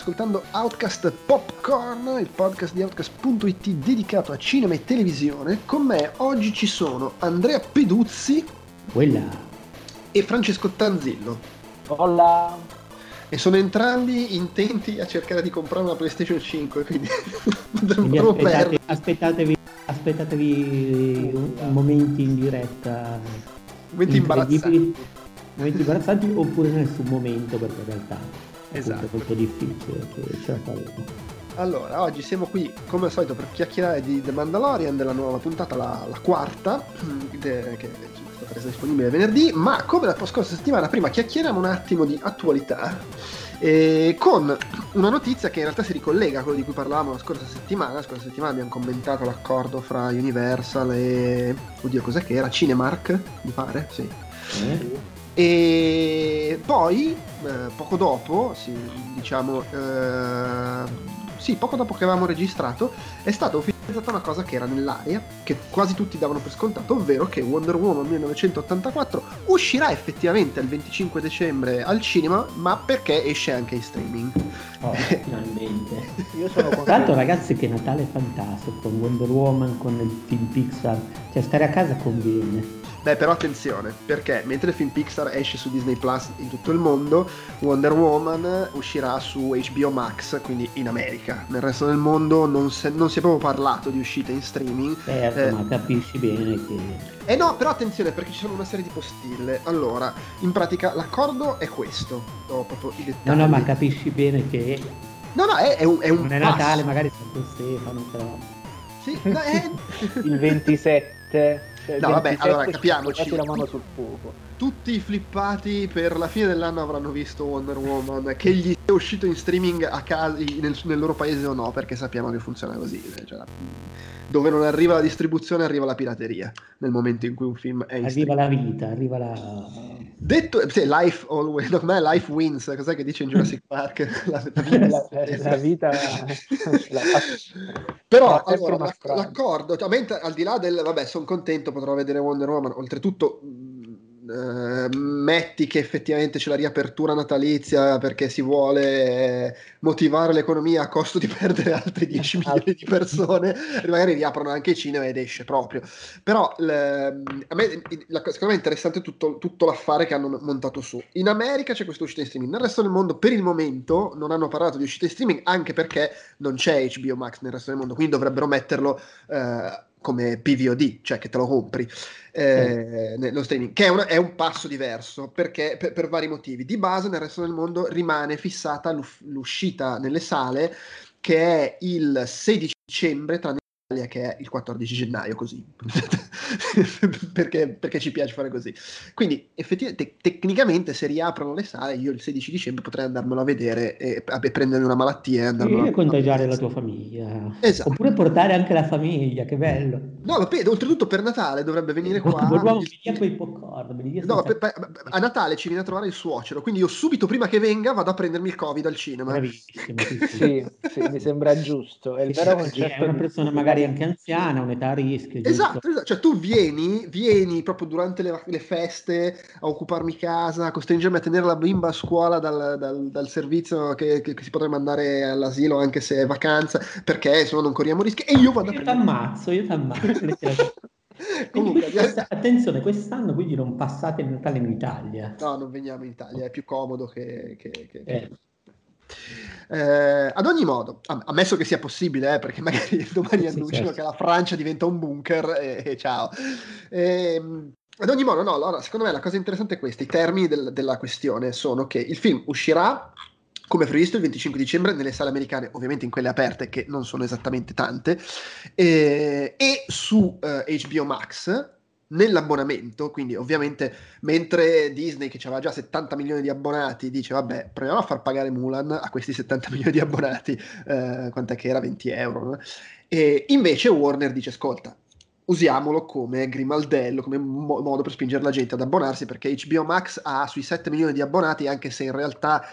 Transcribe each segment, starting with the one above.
ascoltando Outcast Popcorn, il podcast di Outcast.it dedicato a cinema e televisione. Con me oggi ci sono Andrea Peduzzi Quella. e Francesco Tanzillo. Hola. E sono entrambi intenti a cercare di comprare una PlayStation 5, quindi Quindi aspettatevi, aspettatevi un- momenti in diretta. Momenti imbarazzanti. Momenti imbarazzanti oppure nessun momento perché in realtà Esatto. è molto difficile. Allora, oggi siamo qui come al solito per chiacchierare di The Mandalorian della nuova puntata, la, la quarta, de- che è stata resa disponibile venerdì, ma come la scorsa settimana, prima chiacchieriamo un attimo di attualità. eh, con una notizia che in realtà si ricollega a quello di cui parlavamo la scorsa settimana. La scorsa settimana abbiamo commentato l'accordo fra Universal e. Oddio, cos'è che era? Cinemark, mi pare? Sì. Eh? E poi, eh, poco dopo, sì, diciamo, eh, sì, poco dopo che avevamo registrato, è stata ufficializzata una cosa che era nell'aria, che quasi tutti davano per scontato, ovvero che Wonder Woman 1984 uscirà effettivamente il 25 dicembre al cinema, ma perché esce anche in streaming. Oh, finalmente. Io sono contento. ragazzi che Natale fantastico con Wonder Woman, con il film Pixar, cioè stare a casa conviene. Beh, però attenzione, perché mentre il film Pixar esce su Disney Plus in tutto il mondo, Wonder Woman uscirà su HBO Max, quindi in America. Nel resto del mondo non, se- non si è proprio parlato di uscita in streaming. Certo, Eh. ma capisci bene che E no, però attenzione perché ci sono una serie di postille. Allora, in pratica l'accordo è questo. Ho proprio i dettagli. No, no, ma capisci bene che No, no, è, è un, è un non è passo. Natale, magari Santo Stefano, però. Sì, no, è- Il 27. Cioè No, vabbè, 27 allora, ci capiamoci. la mano sul fuoco. Tutti i flippati per la fine dell'anno avranno visto Wonder Woman. Che gli sia uscito in streaming a casa, nel, nel loro paese o no, perché sappiamo che funziona così. Cioè, la- dove non arriva la distribuzione, arriva la pirateria. Nel momento in cui un film è in Arriva streaming. la vita, arriva la... Detto, sì, life always, no, me life wins, cos'è che dice in Jurassic Park? La, la vita La, la vita Però allora, l'accordo, cioè, a me, al di là del vabbè, sono contento, potrò vedere Wonder Woman. Oltretutto, eh, metti che effettivamente c'è la riapertura natalizia perché si vuole eh, motivare l'economia a costo di perdere altri 10 milioni di persone, magari riaprono anche i cinema ed esce proprio. Però l- a me, la- secondo me è interessante tutto, tutto l'affare che hanno montato su. In America c'è questa uscita in streaming, nel resto del mondo per il momento non hanno parlato di uscita in streaming anche perché non c'è HBO Max nel resto del mondo, quindi dovrebbero metterlo eh, come PVOD, cioè che te lo compri eh, nello streaming, che è, una- è un passo diverso perché per, per vari motivi. Di base nel resto del mondo rimane fissata l'uscita nelle sale che è il 16 dicembre, tranne che è il 14 gennaio, così. perché, perché ci piace fare così. Quindi effettivamente, te- tecnicamente se riaprono le sale, io il 16 dicembre potrei andarmelo a vedere e, e prendermi una malattia e andarmelo E a contagiare la tua famiglia. Esatto. Oppure portare anche la famiglia, che bello. No, ma pe- oltretutto per Natale dovrebbe venire qua. Quei popcorn. No, a Natale ci viene a trovare il suocero, quindi io subito prima che venga vado a prendermi il Covid al cinema. Bravissimo, sì, sì. Sì, sì, mi sembra giusto. È il Sì, vero sì, concetto è una persona magari anche anziana, un'età a rischio. Esatto, esatto, cioè tu vieni, vieni proprio durante le, le feste a occuparmi casa, a costringermi a tenere la bimba a scuola dal, dal- dal servizio che, che- che si potrebbe mandare all'asilo anche se è vacanza, perché se no non corriamo rischi e io vado a Io t'ammazzo, io t'ammazzo. Comunque, questa- attenzione, quest'anno quindi non passate il Natale in Italia. no, non veniamo in Italia, è più comodo che... che- che- Eh, Eh, ad ogni modo, am- ammesso che sia possibile, eh, perché magari domani Sì, annunciano certo. che la Francia diventa un bunker e, e ciao. Ehm, ad ogni modo, no, allora, secondo me la cosa interessante è questa, i termini del- della questione sono che il film uscirà come previsto il 25 dicembre nelle sale americane, ovviamente in quelle aperte che non sono esattamente tante, eh, e su eh, HBO Max nell'abbonamento, quindi ovviamente mentre Disney che aveva già 70 milioni di abbonati dice vabbè proviamo a far pagare Mulan a questi 70 milioni di abbonati, eh, quant'è che era 20 euro, no? e invece Warner dice ascolta usiamolo come grimaldello, come mo- modo per spingere la gente ad abbonarsi perché HBO Max ha sui 7 milioni di abbonati anche se in realtà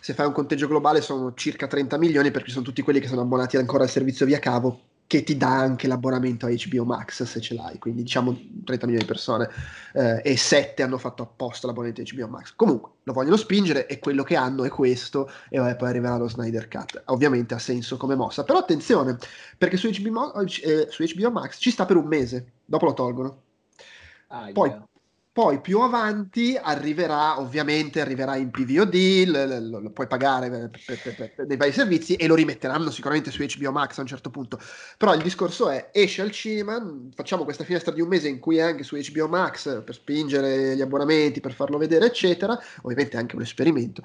se fai un conteggio globale sono circa 30 milioni perché sono tutti quelli che sono abbonati ancora al servizio via cavo che ti dà anche l'abbonamento a HBO Max se ce l'hai, quindi diciamo 30 milioni di persone eh, e 7 hanno fatto apposta l'abbonamento a HBO Max. Comunque lo vogliono spingere e quello che hanno è questo e vabbè, poi arriverà lo Snyder Cut. Ovviamente ha senso come mossa, però attenzione perché su HBO, eh, su HBO Max ci sta per un mese, dopo lo tolgono. Ah, poi yeah. Poi più avanti arriverà, ovviamente, arriverà in PVOD, lo, lo, puoi pagare per, per, per, per, dei vari servizi e lo rimetteranno sicuramente su HBO Max a un certo punto. Però il discorso è, esce al cinema, facciamo questa finestra di un mese in cui è anche su HBO Max per spingere gli abbonamenti, per farlo vedere, eccetera. Ovviamente è anche un esperimento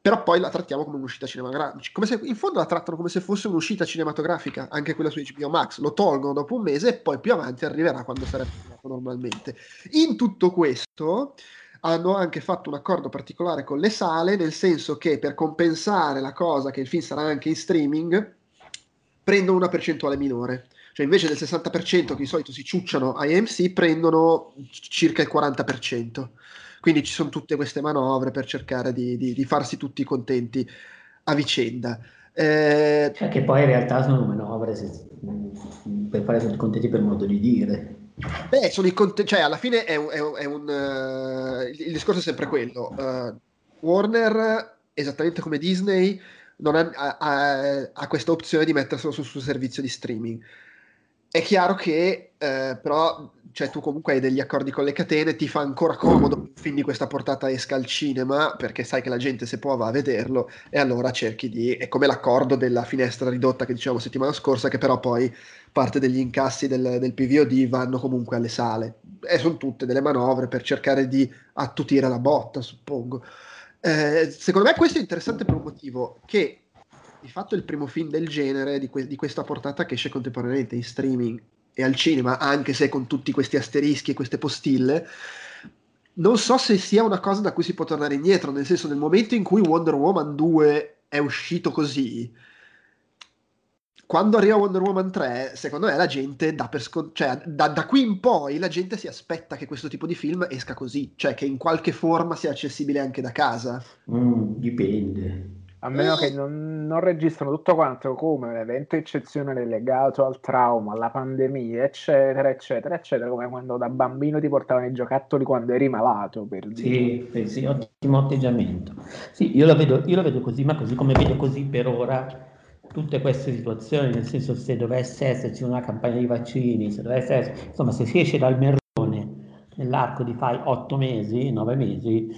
però poi la trattiamo come un'uscita cinematografica. Come se, in fondo la trattano come se fosse un'uscita cinematografica, anche quella su HBO Max. Lo tolgono dopo un mese e poi più avanti arriverà quando sarebbe normalmente. In tutto questo hanno anche fatto un accordo particolare con le sale, nel senso che per compensare la cosa che il film sarà anche in streaming, prendono una percentuale minore. Cioè invece del 60% che di solito si ciucciano a AMC, prendono circa il 40%. Quindi ci sono tutte queste manovre per cercare di, di, di farsi tutti contenti a vicenda. Eh, cioè che poi in realtà sono manovre se, per fare tutti contenti per modo di dire. Beh, sono i contenti, cioè alla fine è un, è un, è un uh, il, il, discorso è sempre quello. Uh, Warner, esattamente come Disney, non ha, ha, ha questa opzione di metterselo sul suo servizio di streaming. È chiaro che eh, però cioè tu comunque hai degli accordi con le catene, ti fa ancora comodo un film di questa portata esca al cinema perché sai che la gente se può va a vederlo e allora cerchi di... è come l'accordo della finestra ridotta che dicevamo settimana scorsa che però poi parte degli incassi del, del PVOD vanno comunque alle sale e sono tutte delle manovre per cercare di attutire la botta suppongo. Eh, secondo me questo è interessante per un motivo che di fatto è il primo film del genere di, que- di questa portata che esce contemporaneamente in streaming e al cinema, anche se con tutti questi asterischi e queste postille, non so se sia una cosa da cui si può tornare indietro, nel senso nel momento in cui Wonder Woman 2 è uscito così, quando arriva Wonder Woman 3, secondo me la gente dà per scont- cioè da, da, qui in poi la gente si aspetta che questo tipo di film esca così, cioè che in qualche forma sia accessibile anche da casa. Mm, dipende a meno che non, non, registrano tutto quanto come un evento eccezionale legato al trauma, alla pandemia, eccetera, eccetera, eccetera, come quando da bambino ti portavano i giocattoli quando eri malato. Per sì, sì, sì, ottimo atteggiamento. Sì, io la, vedo, io la vedo così, ma così come vedo così per ora tutte queste situazioni, nel senso se dovesse esserci una campagna di vaccini, se dovesse essere, insomma, se si esce dal merlone nell'arco di fai otto mesi, nove mesi,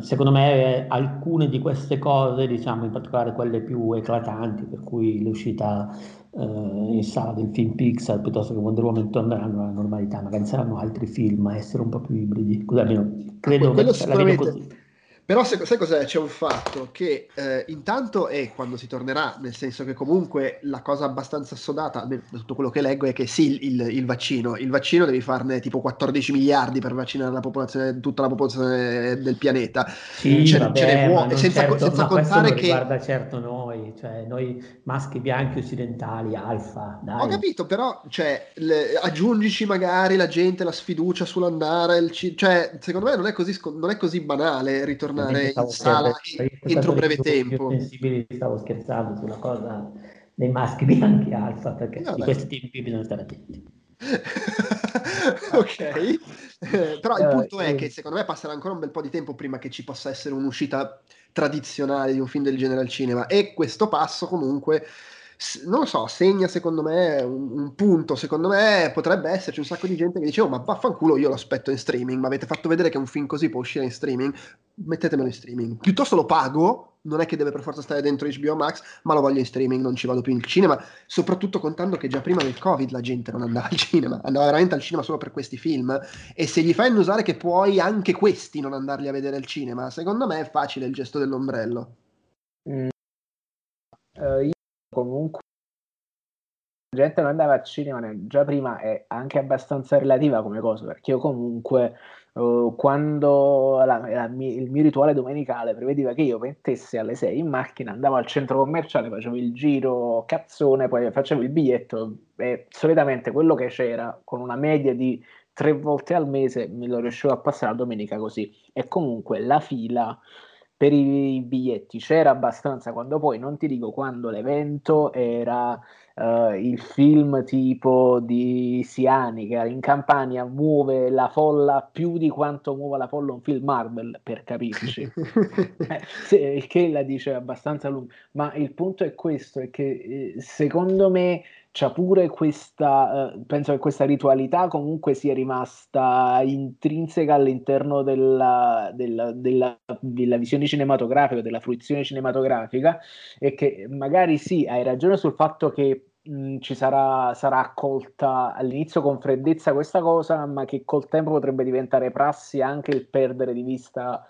secondo me alcune di queste cose, diciamo in particolare quelle più eclatanti, per cui l'uscita eh, in sala del film Pixar piuttosto che Wonder Woman torneranno alla normalità, magari saranno altri film a essere un po' più ibridi. Così almeno credo che la vedo così. Però sai, sai cos'è? C'è un fatto che eh, intanto è quando si tornerà, nel senso che comunque la cosa abbastanza assodata, da tutto quello che leggo, è che sì, il, il, vaccino, il vaccino devi farne tipo 14 miliardi per vaccinare la popolazione, tutta la popolazione del pianeta. Sì, ce, vabbè, ce ne vuole, senza, certo, senza contare che... riguarda certo noi, cioè noi maschi bianchi occidentali, alfa, dai. Ho capito, però cioè, le, aggiungici magari la gente, la sfiducia sull'andare, il, cioè secondo me non è così, non è così banale ritornare tornare in sala entro breve tempo. Stavo scherzando sulla cosa dei maschi bianchi alfa, perché Vabbè. in questi tempi bisogna stare attenti. ok, eh, però il punto è che secondo me passerà ancora un bel po' di tempo prima che ci possa essere un'uscita tradizionale di un film del genere al cinema e questo passo comunque non lo so, segna secondo me un, un, punto, secondo me potrebbe esserci un sacco di gente che dice oh ma vaffanculo io lo aspetto in streaming, ma avete fatto vedere che un film così può uscire in streaming, mettetemelo in streaming, piuttosto lo pago, non è che deve per forza stare dentro HBO Max, ma lo voglio in streaming, non ci vado più in cinema, soprattutto contando che già prima del Covid la gente non andava al cinema, andava veramente al cinema solo per questi film e se gli fai annusare che puoi anche questi non andarli a vedere al cinema, secondo me è facile il gesto dell'ombrello. Mm. Uh, comunque la gente non andava al cinema già prima è anche abbastanza relativa come cosa, perché io comunque uh, quando la, la, il mio rituale domenicale prevedeva che io mettessi alle 6 in macchina, andavo al centro commerciale, facevo il giro cazzone, poi facevo il biglietto e solitamente quello che c'era con una media di tre volte al mese me lo riuscivo a passare la domenica così. E comunque la fila per i biglietti. C'era abbastanza quando poi non ti dico quando l'evento era uh, il film tipo di Siani che in Campania muove la folla più di quanto muove la folla un film Marvel per capirci. Eh, il che la dice abbastanza lungo ma il punto è questo è che eh, secondo me c'ha pure questa, eh, penso che questa ritualità comunque sia rimasta intrinseca all'interno della, della, della, della, visione cinematografica, della fruizione cinematografica e che magari sì, hai ragione sul fatto che mh, ci sarà, sarà accolta all'inizio con freddezza questa cosa, ma che col tempo potrebbe diventare prassi anche il perdere di vista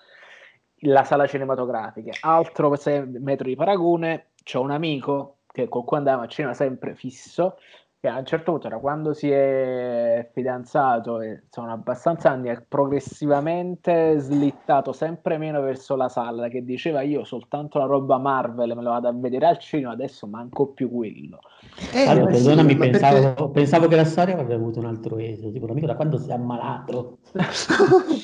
la sala cinematografica. Altro metro di paragone, c'è un amico che con cui andava a cena sempre fisso, che a un certo punto, da quando si è fidanzato, e sono abbastanza anni, è progressivamente slittato sempre meno verso la sala, che diceva io soltanto la roba Marvel me la vado a vedere al cinema, adesso manco più quello. Eh, allora, perdonami, sì, pensavo, perché... pensavo, che la storia avrebbe avuto un altro esito, tipo l'amico da quando si è ammalato,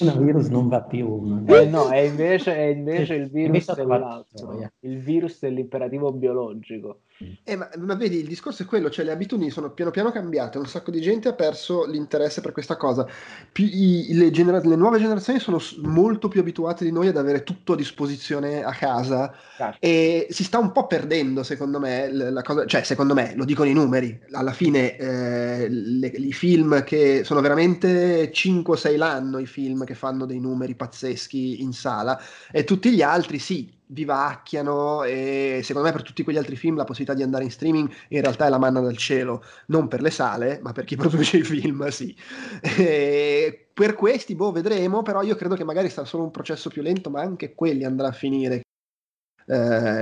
il virus non va più. Eh, no, è invece, è invece il virus dell'altro, il virus dell'imperativo biologico. Eh, ma, ma, vedi, il discorso è quello, cioè le abitudini sono piano piano cambiate, un sacco di gente ha perso l'interesse per questa cosa. Più, i, le, genera- le, nuove generazioni sono molto più abituate di noi ad avere tutto a disposizione a casa certo. e si sta un po' perdendo, secondo me, la cosa, cioè secondo me, lo dicono i numeri, alla fine eh, le, i film che sono veramente 5-6 l'anno, i film che fanno dei numeri pazzeschi in sala e tutti gli altri sì, vivacchiano e secondo me per tutti quegli altri film la possibilità di andare in streaming in realtà è la manna dal cielo, non per le sale, ma per chi produce i film, sì. E per questi, boh, vedremo, però io credo che magari sarà solo un processo più lento, ma anche quelli andrà a finire. Eh,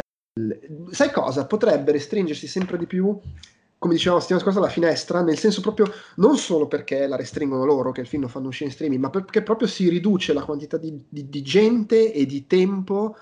sai cosa? Potrebbe restringersi sempre di più come dicevamo la settimana scorsa, la finestra, nel senso proprio non solo perché la restringono loro, che il film lo fanno uscire in streaming, ma perché proprio si riduce la quantità di, di, di gente e di tempo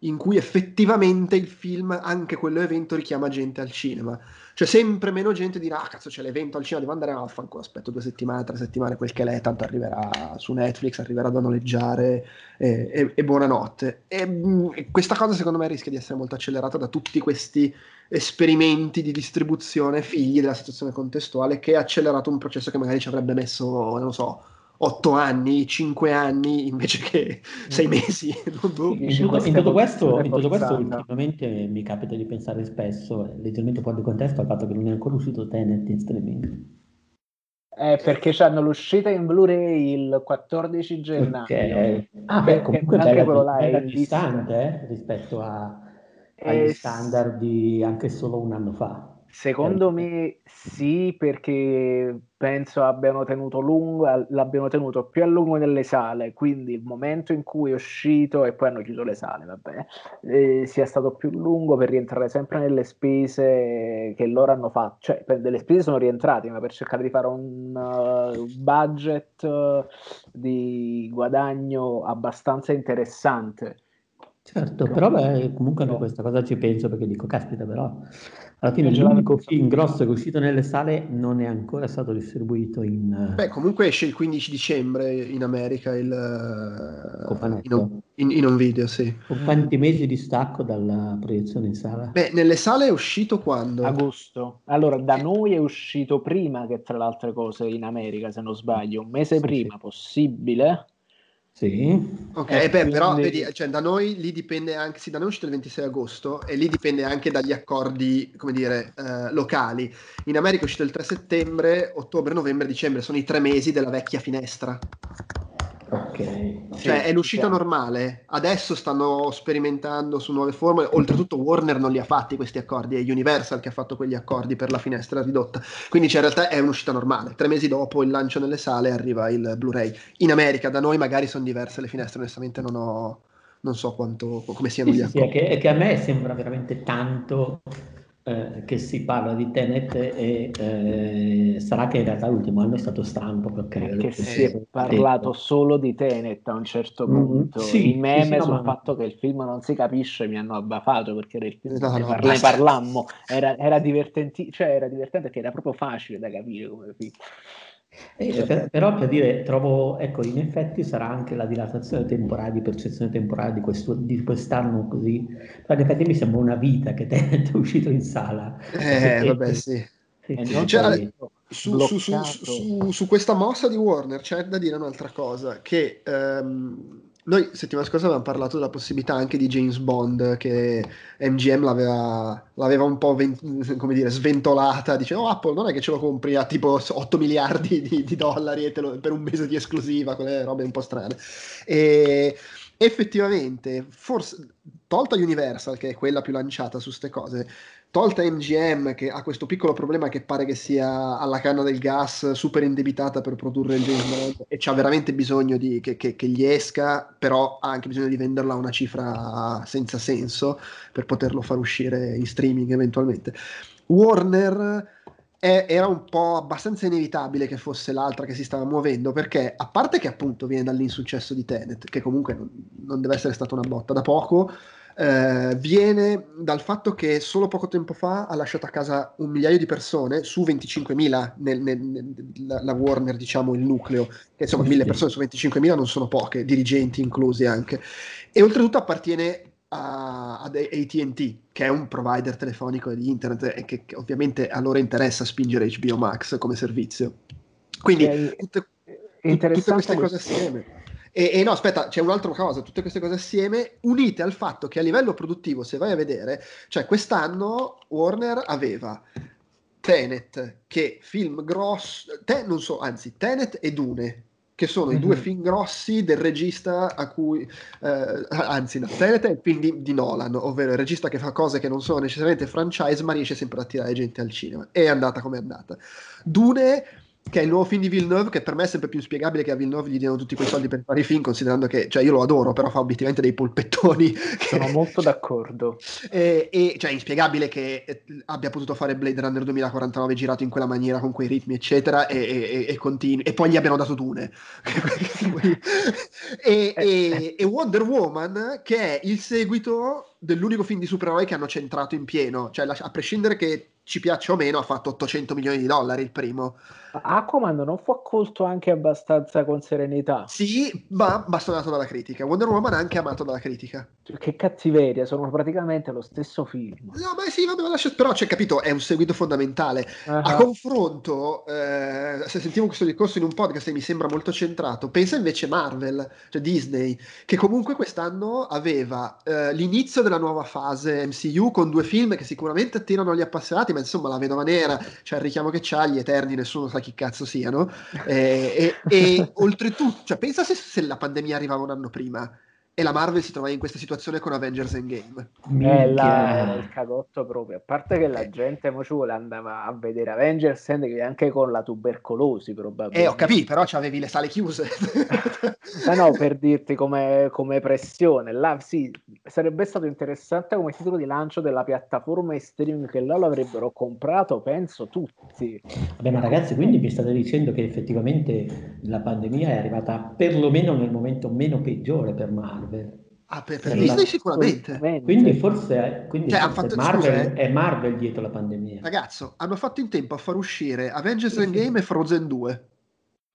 in cui effettivamente il film, anche quello evento, richiama gente al cinema. Cioè sempre meno gente dirà, ah cazzo c'è l'evento al cinema, devo andare a fanculo, aspetto due settimane, tre settimane, quel che l'è, tanto arriverà su Netflix, arriverà da noleggiare e, e, e buonanotte. Mm, e, questa cosa secondo me rischia di essere molto accelerata da tutti questi esperimenti di distribuzione figli della situazione contestuale che ha accelerato un processo che magari ci avrebbe messo, non lo so, 8 anni, 5 anni invece che 6 mm. mesi. in, tutto, in, tutto questo, in tutto questo ultimamente mi capita di pensare spesso, leggermente fuori contesto, al fatto che non è ancora uscito Tenet in streaming. Eh, perché hanno l'uscita in Blu-ray il 14 gennaio. Okay. Ah, beh, comunque anche quello là è distante eh, rispetto a, agli eh, standard di anche solo un anno fa. Secondo me sì, perché penso abbiano tenuto lungo, l'abbiano tenuto più a lungo nelle sale, quindi il momento in cui è uscito e poi hanno chiuso le sale, vabbè, eh, sia stato più lungo per rientrare sempre nelle spese che loro hanno fatto, cioè delle spese sono rientrate, ma per cercare di fare un uh, budget uh, di guadagno abbastanza interessante. Certo, però beh, comunque anche questa cosa ci penso perché dico, caspita, però alla fine l'unico film grosso che è uscito nelle sale non è ancora stato distribuito in... Beh, comunque esce il 15 dicembre in America il... In un, in, in un, video, sì. Con quanti mesi di stacco dalla proiezione in sala? Beh, nelle sale è uscito quando? Agosto. Allora, da noi è uscito prima che tra le altre cose in America, se non sbaglio, un mese sì, prima, sì. possibile. Sì. Ok, eh, beh, però vedi, cioè, da noi lì dipende anche, sì, da noi è uscito il 26 agosto e lì dipende anche dagli accordi, come dire, eh, locali. In America è uscito il 3 settembre, ottobre, novembre, dicembre, sono i tre mesi della vecchia finestra. Ok. Cioè, sì, è l'uscita sì. normale. Adesso stanno sperimentando su nuove forme. Oltretutto, Warner non li ha fatti questi accordi, è Universal che ha fatto quegli accordi per la finestra ridotta. Quindi, cioè, in realtà è un'uscita normale. Tre mesi dopo il lancio nelle sale arriva il Blu-ray. In America, da noi magari sono diverse le finestre, onestamente non ho. Non so quanto, come siano sì, gli accordi. Sì, è che, è che a me sembra veramente tanto eh, che si parla di Tenet e eh, sarà che in realtà l'ultimo anno è stato strampo per creare che si è parlato solo di Tenet a un certo mm, punto. mm, sì, i meme sì, sì, sul no, fatto che il film non si capisce mi hanno abbafato perché era il film no, no, parla, ne parlammo. Era, era, divertenti, cioè era divertente perché era proprio facile da capire come film Eh, per, però per dire, trovo, ecco, in effetti sarà anche la dilatazione temporale, di percezione temporale di, questo, di quest'anno così, però in effetti mi sembra una vita che è uscito in sala. Eh, vabbè, sì. cioè, su, su, su, su, questa mossa di Warner c'è da dire un'altra cosa, che um, noi settimana scorsa avevamo parlato della possibilità anche di James Bond, che MGM l'aveva, l'aveva un po' ven- come dire, sventolata, dicendo oh, Apple non è che ce lo compri a tipo 8 miliardi di, di dollari lo, per un mese di esclusiva, quelle robe un po' strane. E effettivamente, forse, tolta Universal, che è quella più lanciata su queste cose, tolta MGM che ha questo piccolo problema che pare che sia alla canna del gas super indebitata per produrre il James Bond e c'ha veramente bisogno di, che, che, che, gli esca però ha anche bisogno di venderla a una cifra senza senso per poterlo far uscire in streaming eventualmente. Warner è, era un po' abbastanza inevitabile che fosse l'altra che si stava muovendo perché a parte che appunto viene dall'insuccesso di Tenet che comunque non, non deve essere stata una botta da poco eh, viene dal fatto che solo poco tempo fa ha lasciato a casa un migliaio di persone su 25.000 nel, nel, nel, la, Warner, diciamo, il nucleo, che insomma mille persone su 25.000 non sono poche, dirigenti inclusi anche. E oltretutto appartiene a, ad ATT, che è un provider telefonico di internet e che, che, ovviamente a loro interessa spingere HBO Max come servizio. Quindi tutte, tutte queste cose assieme e, e, no, aspetta, c'è un'altra cosa, tutte queste cose assieme, unite al fatto che a livello produttivo, se vai a vedere, cioè quest'anno Warner aveva Tenet, che film grosso, te, non so, anzi, Tenet e Dune, che sono mm-hmm. i due mhm. film grossi del regista a cui, eh, anzi, no, Tenet è il film di, di, Nolan, ovvero il regista che fa cose che non sono necessariamente franchise, ma riesce sempre a attirare gente al cinema. È andata come è andata. Dune che è il nuovo film di Villeneuve, che per me è sempre più inspiegabile che a Villeneuve gli diano tutti quei soldi per fare i film, considerando che, cioè io lo adoro, però fa obiettivamente dei polpettoni. Sono molto d'accordo. E, e, cioè è inspiegabile che eh, abbia potuto fare Blade Runner 2049 girato in quella maniera, con quei ritmi, eccetera, e, e, e continui. E poi gli abbiano dato Dune. e, e, e Wonder Woman, che è il seguito dell'unico film di supereroi che hanno centrato in pieno, cioè a prescindere che ci piaccia o meno, ha fatto 800 milioni di dollari il primo. Aquaman non fu accolto anche abbastanza con serenità. Sì, ma bastonato dalla critica. Wonder Woman anche amato dalla critica. Cioè, che cattiveria, sono praticamente lo stesso film. No, ma sì, vabbè, lascia... però c'è capito, è un seguito fondamentale. Uh-huh. A confronto, eh, se sentiamo questo discorso in un podcast e mi sembra molto centrato, pensa invece Marvel, cioè Disney, che comunque quest'anno aveva eh, l'inizio della nuova fase MCU con due film che sicuramente attirano gli appassionati, ma insomma la vedova nera, cioè il richiamo che c'ha, gli Eterni, nessuno sa chi cazzo siano, eh, e, e oltretutto, cioè pensa se, se la pandemia arrivava un anno prima, e la Marvel si trova in questa situazione con Avengers Endgame. È la, il cagotto proprio. A parte che la gente mo ci vuole andare a vedere Avengers Endgame anche con la tubercolosi, probabilmente. Eh, ho capito, però avevi le sale chiuse. Ma no, per dirti come, come, pressione. Là, sì, sarebbe stato interessante come titolo di lancio della piattaforma e streaming che là l'avrebbero comprato, penso, tutti. Vabbè, ma ragazzi, quindi mi state dicendo che effettivamente la pandemia è arrivata perlomeno nel momento meno peggiore per Marvel. Marvel. Ah, per, per Disney sicuramente. Quindi forse, quindi cioè, forse fatto, Marvel, scusa, eh. è Marvel dietro la pandemia. Ragazzo, hanno fatto in tempo a far uscire Avengers Endgame e Frozen 2.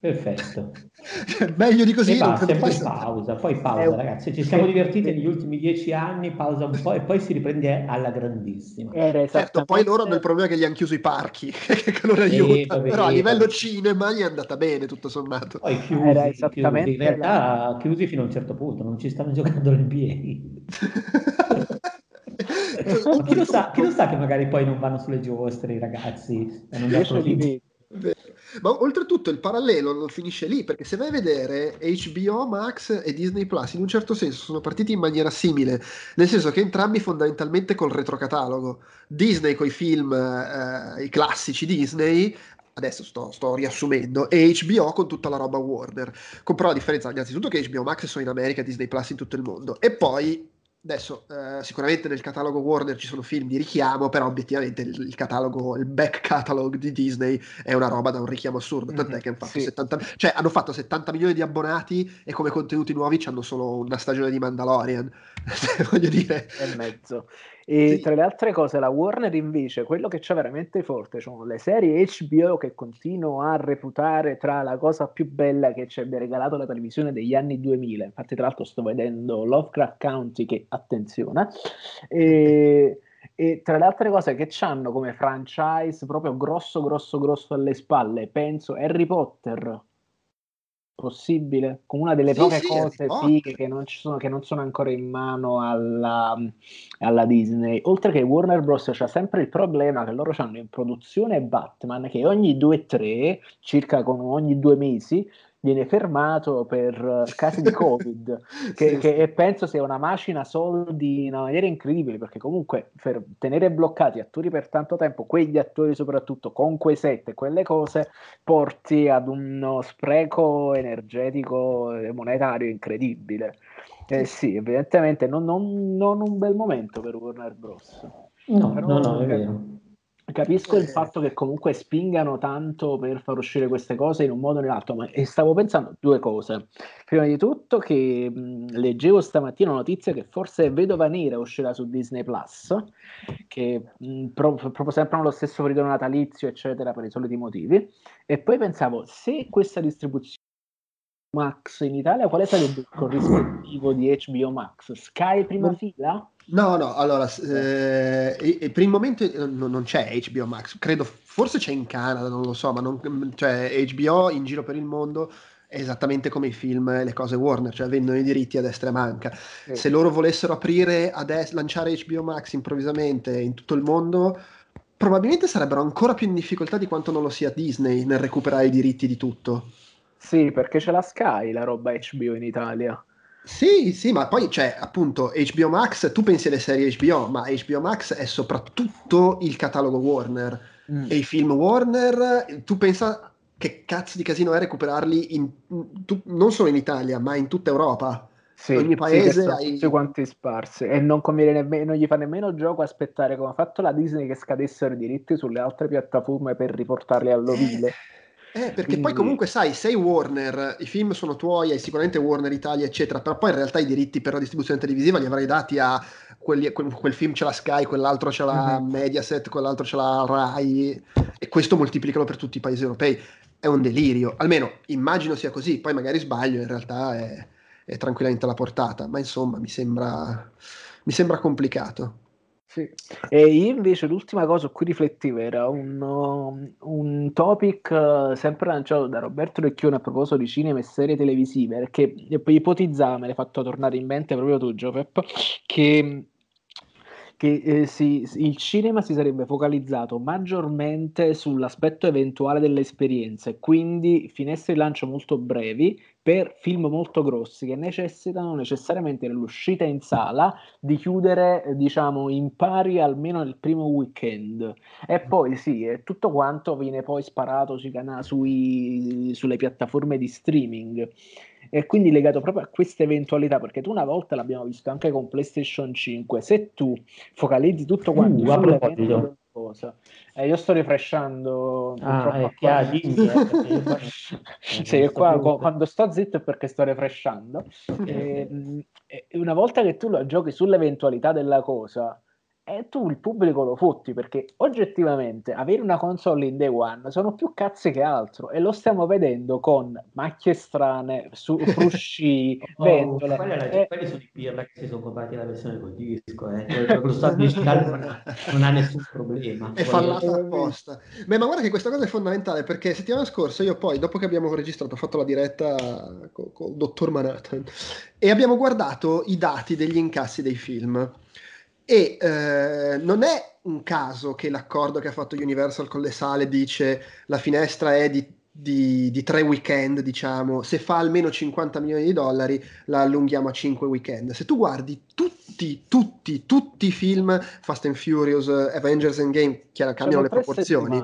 Perfetto. Cioè, meglio di così. E basta, e poi pausa, poi pausa, un... ragazzi. Ci siamo divertiti negli ultimi dieci anni, pausa un po' e poi si riprende alla grandissima. Era certo, poi loro hanno il problema che gli hanno chiuso i parchi, che non aiuta. Vabbè, Però a livello cinema gli è andata bene, tutto sommato. Poi chiusi, Era esattamente chiusi. in realtà la... chiusi fino a un certo punto, non ci stanno giocando l'NBA. chi, lo sa, chi lo sa che magari poi non vanno sulle giostre i ragazzi non approfittano ma oltretutto il parallelo non finisce lì, perché se vai a vedere HBO Max e Disney Plus in un certo senso sono partiti in maniera simile, nel senso che entrambi fondamentalmente col retrocatalogo. Disney con i film, eh, i classici Disney, adesso sto, sto, riassumendo, e HBO con tutta la roba Warner. Con però la differenza innanzitutto che HBO Max sono in America, Disney Plus in tutto il mondo, e poi Adesso, eh, sicuramente nel catalogo Warner ci sono film di richiamo, però obiettivamente il, il, catalogo, il back catalog di Disney è una roba da un richiamo assurdo. Tant'è mm-hmm, che hanno fatto, sì. 70, cioè, hanno fatto 70 milioni di abbonati e come contenuti nuovi hanno solo una stagione di Mandalorian. Voglio dire. E mezzo. E sì. tra le altre cose, la Warner invece, quello che c'è veramente forte sono le serie HBO che continuo a reputare tra la cosa più bella che ci abbia regalato la televisione degli anni 2000. Infatti, tra l'altro, sto vedendo Lovecraft County, che attenzione. E, e tra le altre cose che hanno come franchise proprio grosso, grosso, grosso alle spalle, penso Harry Potter possibile, con una delle sì, poche sì, cose fighe che non, sono, che non, sono, ancora in mano alla, alla, Disney. Oltre che Warner Bros. c'ha sempre il problema che loro hanno in produzione Batman che ogni due o tre, circa con ogni due mesi, viene fermato per eh, casi di Covid, che, sì, che sì. penso sia una macina soldi in una maniera incredibile, perché comunque per tenere bloccati attori per tanto tempo, quegli attori soprattutto con quei set e quelle cose, porti ad uno spreco energetico e monetario incredibile. Eh sì, evidentemente non, non, non un bel momento per Warner Bros. No, Però, no, no, è vero. Capisco il fatto che comunque spingano tanto per far uscire queste cose in un modo o nell'altro, ma e stavo pensando due cose. Prima di tutto che mh, leggevo stamattina una notizia che forse Vedova Nera uscirà su Disney Plus, che mh, pro- proprio sempre nello stesso periodo natalizio, eccetera, per i soliti motivi. E poi pensavo, se questa distribuzione Max in Italia, quale sarebbe il corrispettivo di HBO Max? Sky prima fila? No, no, allora, eh, per il momento eh, non, c'è HBO Max, credo, forse c'è in Canada, non lo so, ma non, cioè, HBO in giro per il mondo è esattamente come i film e le cose Warner, cioè vendono i diritti a destra e manca. Sì. Se loro volessero aprire, adesso, lanciare HBO Max improvvisamente in tutto il mondo, probabilmente sarebbero ancora più in difficoltà di quanto non lo sia Disney nel recuperare i diritti di tutto. Sì, perché c'è la Sky, la roba HBO in Italia. Sì, sì, ma poi c'è appunto HBO Max, tu pensi alle serie HBO, ma HBO Max è soprattutto il catalogo Warner mm. e i film Warner, tu pensa che cazzo di casino è recuperarli in, tu, non solo in Italia, ma in tutta Europa. Sì, ogni paese sì, hai... tutti quanti sparsi e non, nemmeno, non gli fa nemmeno gioco aspettare come ha fatto la Disney che scadessero i diritti sulle altre piattaforme per riportarli all'ovile. Eh perché Quindi... poi comunque sai, sei Warner, i film sono tuoi, hai sicuramente Warner Italia, eccetera, però poi in realtà i diritti per la distribuzione televisiva li avrai dati a quelli, quel, quel, film c'è la Sky, quell'altro c'è la mm-hmm. Mediaset, quell'altro c'è la Rai, e questo moltiplicalo per tutti i paesi europei. È un delirio, almeno immagino sia così, poi magari sbaglio, in realtà è, è tranquillamente alla portata, ma insomma mi sembra, mi sembra complicato. Sì. E io invece l'ultima cosa su cui riflettevo era un, um, un topic uh, sempre lanciato da Roberto Recchione a proposito di cinema e serie televisive, perché ipotizzava, me l'hai fatto tornare in mente proprio tu, Giopep, che che eh, si, il cinema si sarebbe focalizzato maggiormente sull'aspetto eventuale dell'esperienza e quindi finestre di lancio molto brevi per film molto grossi che necessitano necessariamente nell'uscita in sala di chiudere diciamo in pari almeno nel primo weekend. E poi sì tutto quanto viene poi sparato sui canali sui, sulle piattaforme di streaming. E quindi legato proprio a questa eventualità, perché tu una volta l'abbiamo visto anche con PlayStation 5, se tu focalizzi tutto quanto uh, sull'evento cosa. Eh, io sto refreshando. Ah, è chiaro, dimmi, sì, qua, quando sto zitto è perché sto refreshando. e, e una volta che tu lo giochi sull'eventualità della cosa, e tu il pubblico lo fotti perché oggettivamente avere una console in day one sono più cazzi che altro e lo stiamo vedendo con macchie strane, su, frusci, oh, ventole. Quelli, e... quelli sono i pirla che si sono comprati la versione col disco, eh. lo stato digitale non ha, non ha nessun problema. È fallata apposta. Beh, ma guarda che questa cosa è fondamentale perché settimana scorsa io poi, dopo che abbiamo registrato, ho fatto la diretta con il dottor Manhattan e abbiamo guardato i dati degli incassi dei film e eh, non è un caso che l'accordo che ha fatto Universal con le sale dice la finestra è di, di, di tre weekend, diciamo, se fa almeno 50 milioni di dollari la allunghiamo a 5 weekend. Se tu guardi tutti, tutti, tutti i film Fast and Furious, Avengers Endgame, chiaro, cambiano le proporzioni,